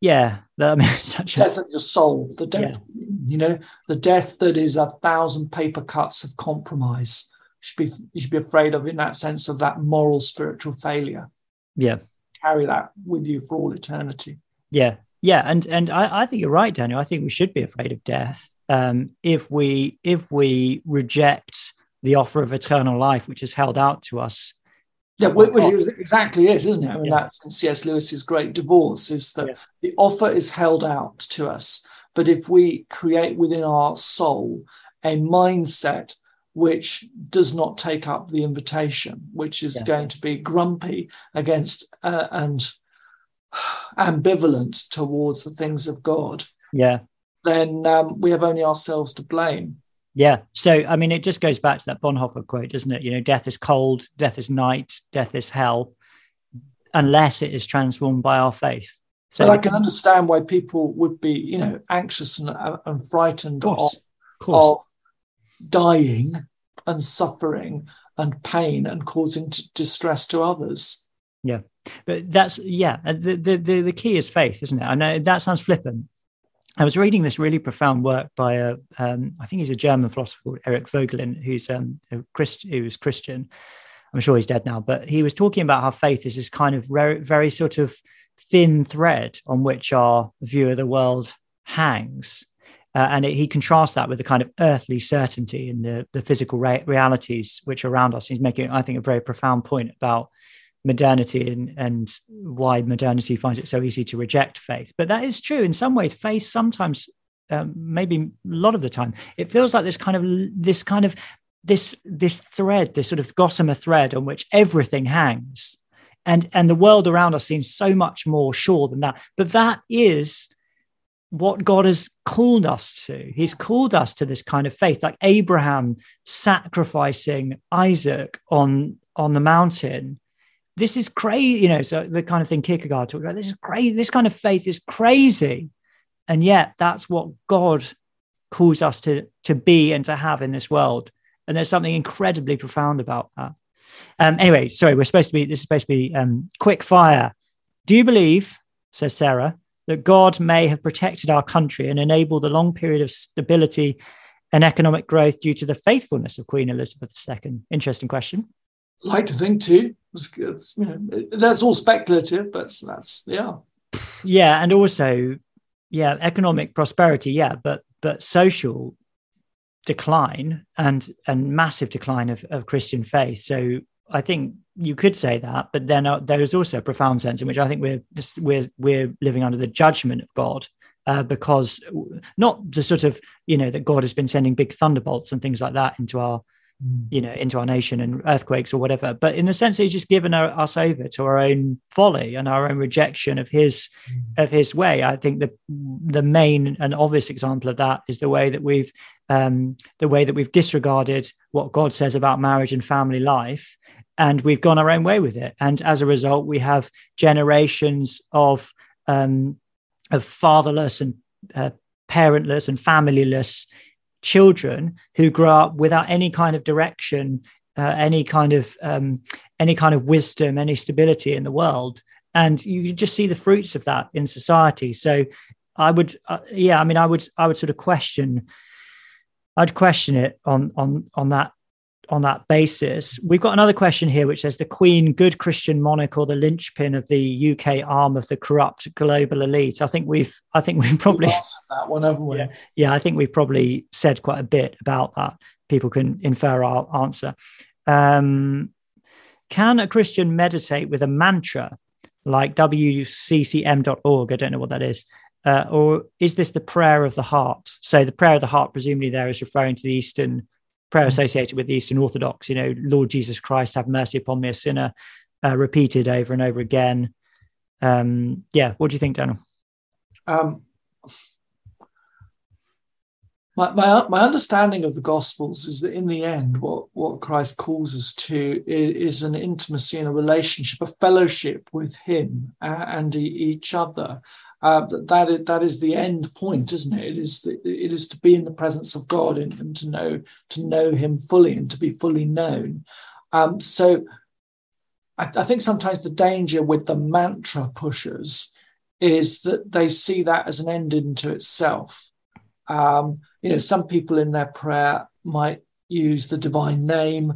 Yeah. I mean, such a, Death of your soul, the death, you know, the death that is a thousand paper cuts of compromise. You should be you should be afraid of in that sense of that moral spiritual failure. yeah. Carry that with you for all eternity. Yeah, yeah, and and I, I think you're right, Daniel. I think we should be afraid of death um, if we if we reject the offer of eternal life, which is held out to us. Yeah, which is exactly it, isn't it? I mean, Yeah. that's in C.S. Lewis's great divorce is that Yeah. the offer is held out to us, but if we create within our soul a mindset which does not take up the invitation, which is Yeah. going to be grumpy against uh, and ambivalent towards the things of God, yeah, then um, we have only ourselves to blame. Yeah. So, I mean, it just goes back to that Bonhoeffer quote, doesn't it? You know, death is cold, death is night, death is hell, unless it is transformed by our faith. So but I can understand why people would be, you know, anxious and, uh, and frightened of, course, of, of dying and suffering and pain and causing distress to others. Yeah, but that's yeah. The, the the the key is faith, isn't it? I know that sounds flippant, I was reading this really profound work by a, um, I think he's a German philosopher called Eric Voegelin, who's um, a Christ, who was Christian. I'm sure he's dead now, but he was talking about how faith is this kind of very, very sort of thin thread on which our view of the world hangs. Uh, and it, he contrasts that with the kind of earthly certainty in the, the physical re- realities which are around us. He's making, I think, a very profound point about modernity and, and why modernity finds it so easy to reject faith. But that is true in some ways. Faith sometimes, um, maybe a lot of the time, it feels like this kind of this kind of this this thread, this sort of gossamer thread on which everything hangs, and and the world around us seems so much more sure than that. But that is what God has called us to. He's called us to this kind of faith, like Abraham sacrificing Isaac on on the mountain this is crazy, you know, so the kind of thing Kierkegaard talked about, this is crazy, this kind of faith is crazy. And yet that's what God calls us to, to be and to have in this world. And there's something incredibly profound about that. Um, anyway, sorry, we're supposed to be, this is supposed to be um, quick fire. Do you believe, says Sarah, that God may have protected our country and enabled a long period of stability and economic growth due to the faithfulness of Queen Elizabeth II? Interesting question like to think too. It's, you know, that's all speculative, but that's yeah. Yeah, and also, yeah, economic prosperity, yeah, but but social decline and and massive decline of, of Christian faith. So I think you could say that, but then uh, there is also a profound sense in which I think we're we're we're living under the judgment of God uh, because not the sort of you know that God has been sending big thunderbolts and things like that into our. You know into our nation and earthquakes or whatever. But in the sense that he's just given our, us over to our own folly and our own rejection of his mm. of his way. I think the the main and obvious example of that is the way that we've um, the way that we've disregarded what god says about marriage and family life and we've gone our own way with it. And as a result we have generations of um, of fatherless and uh, parentless and familyless children who grow up without any kind of direction, uh, any kind of um, any kind of wisdom, any stability in the world, and you just see the fruits of that in society. So, I would, uh, yeah, I mean, I would, I would sort of question, I'd question it on on on that on that basis. We've got another question here, which says the Queen, good Christian monarch, or the linchpin of the UK arm of the corrupt global elite. I think we've, I think we've probably that one, haven't we? Yeah, yeah, I think we've probably said quite a bit about that. People can infer our answer. Um, can a Christian meditate with a mantra like WCCM.org? I don't know what that is. Uh, or is this the prayer of the heart? So the prayer of the heart, presumably, there is referring to the Eastern prayer mm. associated with the Eastern Orthodox, you know, Lord Jesus Christ, have mercy upon me, a sinner, uh, repeated over and over again. Um, yeah, what do you think, Daniel? Um, my, my, my understanding of the Gospels is that in the end, what, what Christ calls us to is, is an intimacy and a relationship, a fellowship with Him and each other. Uh, that that is the end point, isn't it? It is the, it is to be in the presence of God and, and, to know to know Him fully and to be fully known. Um, so, I, I think sometimes the danger with the mantra pushers is that they see that as an end into itself. Um, you know, some people in their prayer might use the divine name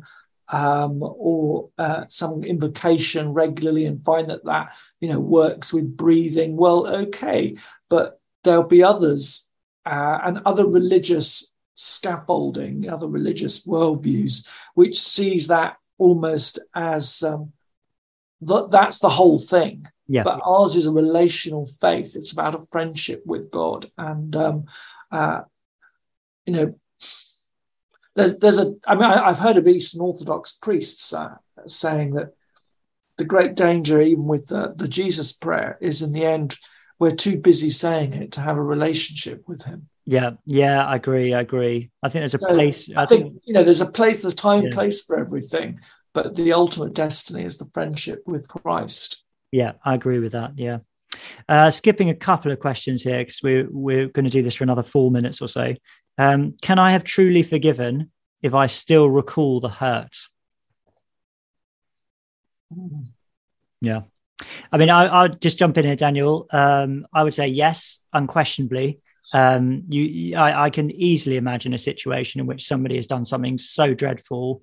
um, or uh, some invocation regularly and find that that you know works with breathing well okay but there'll be others uh, and other religious scaffolding other religious worldviews which sees that almost as um, th- that's the whole thing. Yeah. but ours is a relational faith. It's about a friendship with god. And um, uh, you know there's there's a I mean I, have heard of Eastern Orthodox priests uh, saying that the great danger, even with the, the Jesus prayer, is in the end, we're too busy saying it to have a relationship with Him. Yeah, yeah, I agree. I agree. I think there's a So, place. I I think, think, you know, there's a place, there's time, Yeah. place for everything, but the ultimate destiny is the friendship with Christ. yeah, I agree with that. Yeah. Uh, skipping a couple of questions here because we're we're going to do this for another four minutes or so. Um, can I have truly forgiven if I still recall the hurt? Yeah. I mean, I, I'll just jump in here, Daniel. Um, I would say yes, unquestionably. Um, you, I, I can easily imagine a situation in which somebody has done something so dreadful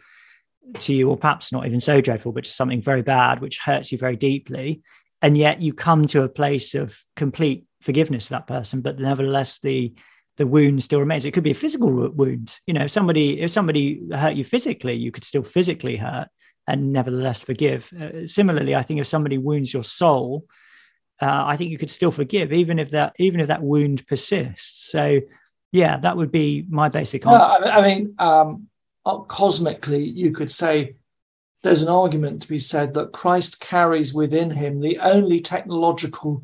to you, or perhaps not even so dreadful, but just something very bad, which hurts you very deeply. And yet you come to a place of complete forgiveness of that person, but nevertheless, the the wound still remains. It could be a physical wound. You know, if somebody if somebody hurt you physically, you could still physically hurt and nevertheless forgive. Uh, similarly, I think if somebody wounds your soul, uh, I think you could still forgive, even if that even if that wound persists. So, yeah, that would be my basic No, answer. I, I mean, um, uh, cosmically, you could say there's an argument to be said that Christ carries within him the only technological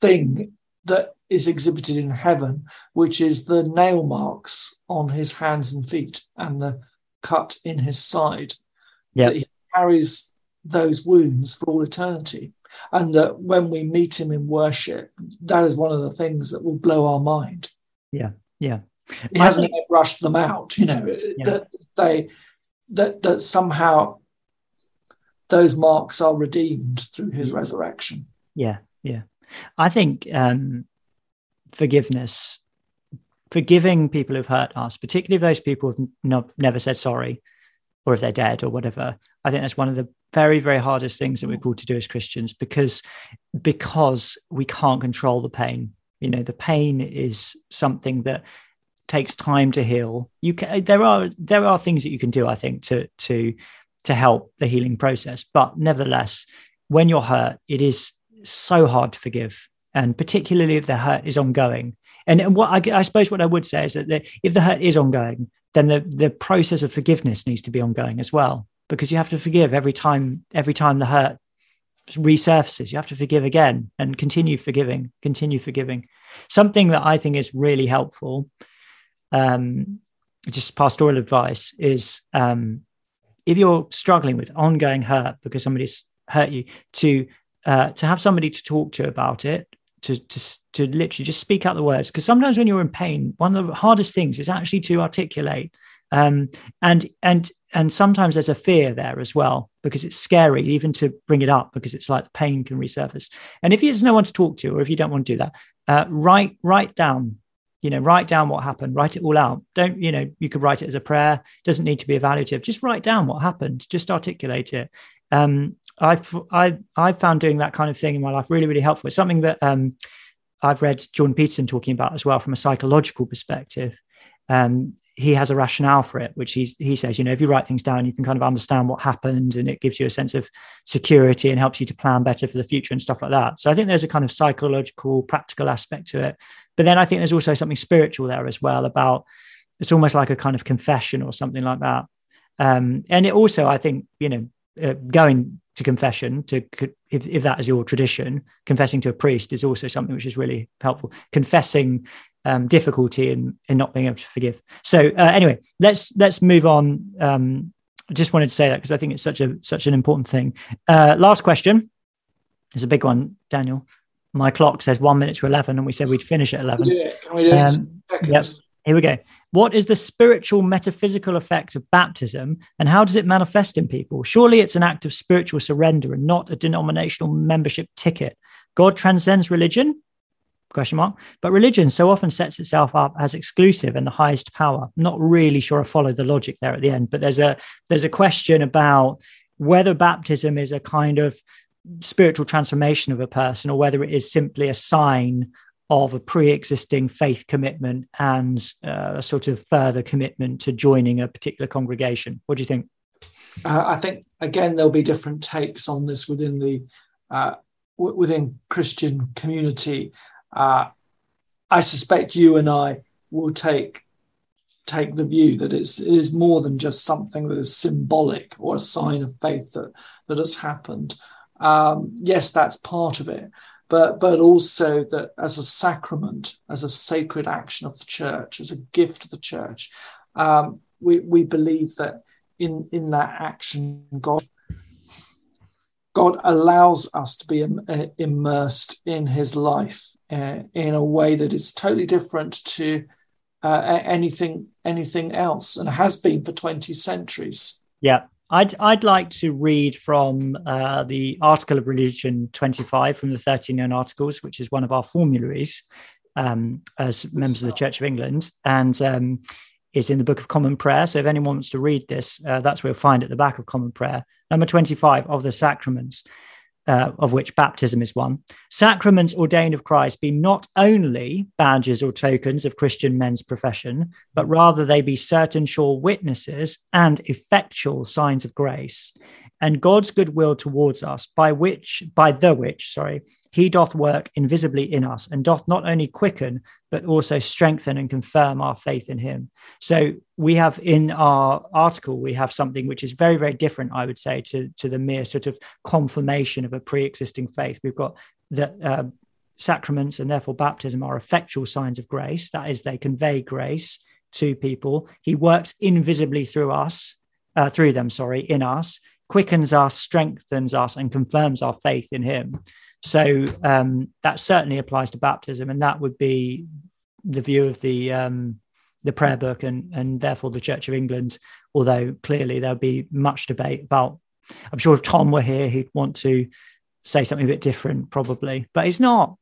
thing that is exhibited in heaven, which is the nail marks on his hands and feet and the cut in his side. Yeah. That he carries those wounds for all eternity. And that when we meet him in worship, that is one of the things that will blow our mind Yeah, Yeah. he hasn't think- yet brushed them out you know that they that that somehow those marks are redeemed through his resurrection yeah, yeah. I think um, forgiveness, forgiving people who've hurt us, particularly those people who've not, never said sorry, or if they're dead or whatever. I think that's one of the very, very hardest things that we're called to do as Christians because because we can't control the pain. You know, the pain is something that takes time to heal. You can there are there are things that you can do, I think, to to to help the healing process. But nevertheless, when you're hurt, it is so hard to forgive, and particularly if the hurt is ongoing. And what I, I suppose what I would say is that the, if the hurt is ongoing, then the the process of forgiveness needs to be ongoing as well, because you have to forgive every time every time the hurt resurfaces. You have to forgive again and continue forgiving, continue forgiving. Something that I think is really helpful, um, just pastoral advice, is um, if you're struggling with ongoing hurt because somebody's hurt you, to uh, to have somebody to talk to about it, to to to literally just speak out the words. Because sometimes when you're in pain, one of the hardest things is actually to articulate. Um, and and and sometimes there's a fear there as well because it's scary even to bring it up because it's like the pain can resurface. And if there's no one to talk to, or if you don't want to do that, uh, write write down you know write down what happened write it all out don't you know you could write it as a prayer doesn't need to be evaluative just write down what happened just articulate it um i've i i've found doing that kind of thing in my life really really helpful. It's something that um i've read jordan peterson talking about as well from a psychological perspective. Um he has a rationale for it which he's he says you know if you write things down you can kind of understand what happened and it gives you a sense of security and helps you to plan better for the future and stuff like that. So i think there's a kind of psychological practical aspect to it. But then I think there's also something spiritual there as well about it's almost like a kind of confession or something like that. Um, and it also, I think, you know, uh, going to confession to if, if that is your tradition, confessing to a priest is also something which is really helpful. Confessing um, difficulty in in not being able to forgive. So uh, anyway, let's let's move on. Um, I just wanted to say that because I think it's such a such an important thing. Uh, last question is a big one, Daniel my clock says one minute to 11 and we said we'd finish at 11 Can we do it? Can we do it Um, seconds? here we go what is the spiritual metaphysical effect of baptism and how does it manifest in people? Surely it's an act of spiritual surrender and not a denominational membership ticket. God transcends religion? Question mark. But religion so often sets itself up as exclusive and the highest power. Not really sure i follow the logic there at the end but there's a there's a question about whether baptism is a kind of spiritual transformation of a person or whether it is simply a sign of a pre-existing faith commitment and uh, a sort of further commitment to joining a particular congregation what do you think Uh, I think again there'll be different takes on this within the uh, w- within Christian community. Uh, I suspect you and I will take take the view that it's, it is more than just something that is symbolic or a sign of faith that, that has happened. Um, yes, that's part of it, but but also that as a sacrament, as a sacred action of the church, as a gift of the church, um, we we believe that in in that action, God God allows us to be Im- uh, immersed in His life uh, in a way that is totally different to uh, anything anything else, and has been for twenty centuries. Yeah, I'd I'd like to read from uh, the Article of Religion 25 from the 13 known articles, which is one of our formularies um, as members of the Church of England, and um, is in the Book of Common Prayer. So if anyone wants to read this, uh, that's where you'll find at the back of Common Prayer, number 25 of the sacraments uh, of which baptism is one. Sacraments ordained of Christ be not only badges or tokens of Christian men's profession, but rather they be certain sure witnesses and effectual signs of grace, and God's goodwill towards us, by which, by the which, sorry, he doth work invisibly in us and doth not only quicken, but also strengthen and confirm our faith in him. So we have in our article, we have something which is very, very different, I would say, to, to the mere sort of confirmation of a pre existing faith. We've got the uh, sacraments and therefore baptism are effectual signs of grace. That is, they convey grace to people. He works invisibly through us, uh, through them, sorry, in us, quickens us, strengthens us, and confirms our faith in him. So um, that certainly applies to baptism, and that would be the view of the um, the prayer book and and therefore the Church of England. Although clearly there'll be much debate about. I'm sure if Tom were here, he'd want to say something a bit different, probably, but he's not.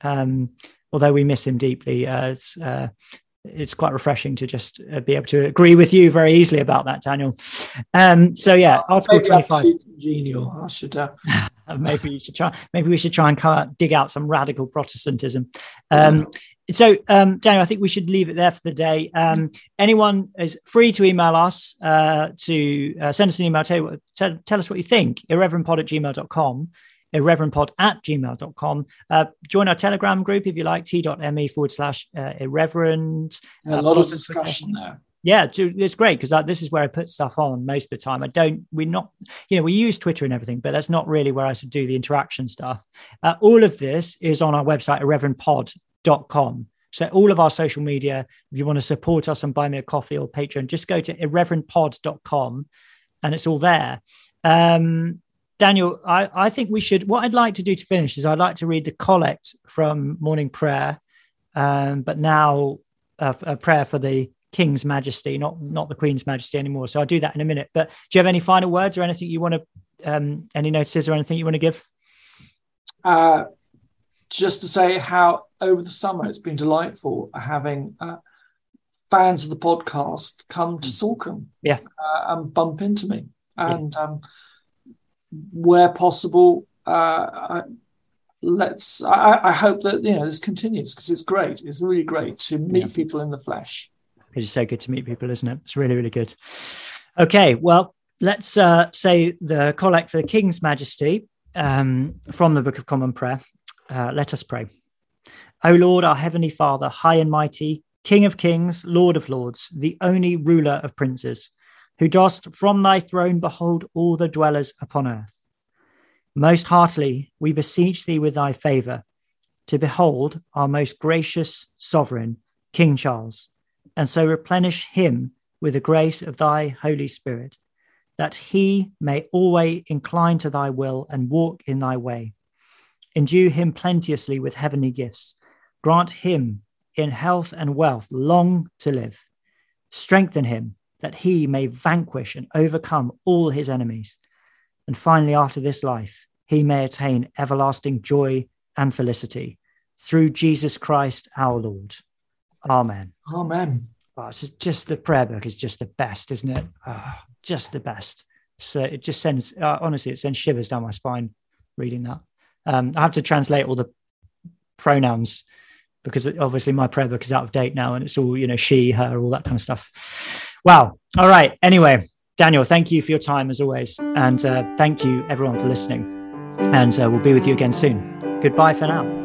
Um, although we miss him deeply, as uh, it's quite refreshing to just uh, be able to agree with you very easily about that, Daniel. Um, so yeah, Article maybe 25. Genial. I should. Uh... maybe you should try. Maybe we should try and dig out some radical Protestantism. Um, so, um, Daniel, I think we should leave it there for the day. Um, anyone is free to email us, uh, to uh, send us an email, tell, tell, tell, us what you think, irreverentpod at gmail.com irreverentpod at gmail.com. Uh, join our Telegram group if you like, t.me forward slash uh, irreverent. A lot of discussion there. Yeah, it's great because this is where I put stuff on most of the time. I don't, we're not, you know, we use Twitter and everything, but that's not really where I should do the interaction stuff. Uh, all of this is on our website, irreverentpod.com. So all of our social media, if you want to support us and buy me a coffee or Patreon, just go to irreverentpod.com and it's all there. Um, Daniel, I, I think we should. What I'd like to do to finish is I'd like to read the collect from morning prayer, um, but now a, a, prayer for the King's Majesty, not not the Queen's Majesty anymore. So I'll do that in a minute. But do you have any final words or anything you want to, um, any notices or anything you want to give? Uh, just to say how over the summer it's been delightful having uh, fans of the podcast come to mm. Salcombe, yeah, uh, and bump into me and. Yeah. Um, where possible, uh, let's. I, I, hope that you know this continues because it's great. It's really great to meet yeah. people in the flesh. It's so good to meet people, isn't it? It's really, really good. Okay, well, let's uh, say the collect for the King's Majesty um, from the Book of Common Prayer. Uh, let us pray. O Lord, our Heavenly Father, high and mighty, King of kings, Lord of lords, the only ruler of princes who dost from thy throne behold all the dwellers upon earth. Most heartily we beseech thee with thy favour to behold our most gracious sovereign, King Charles, and so replenish him with the grace of thy Holy Spirit, that he may always incline to thy will and walk in thy way. Endue him plenteously with heavenly gifts. Grant him in health and wealth long to live. Strengthen him that he may vanquish and overcome all his enemies. And finally, after this life, he may attain everlasting joy and felicity through Jesus Christ our Lord. Amen. Amen. Oh, it's just the prayer book is just the best, isn't it? Oh, just the best. So it just sends, uh, honestly, it sends shivers down my spine reading that. Um, I have to translate all the pronouns because obviously my prayer book is out of date now and it's all, you know, she, her, all that kind of stuff. Wow. All right. Anyway, Daniel, thank you for your time as always. And uh, thank you, everyone, for listening. And uh, we'll be with you again soon. Goodbye for now.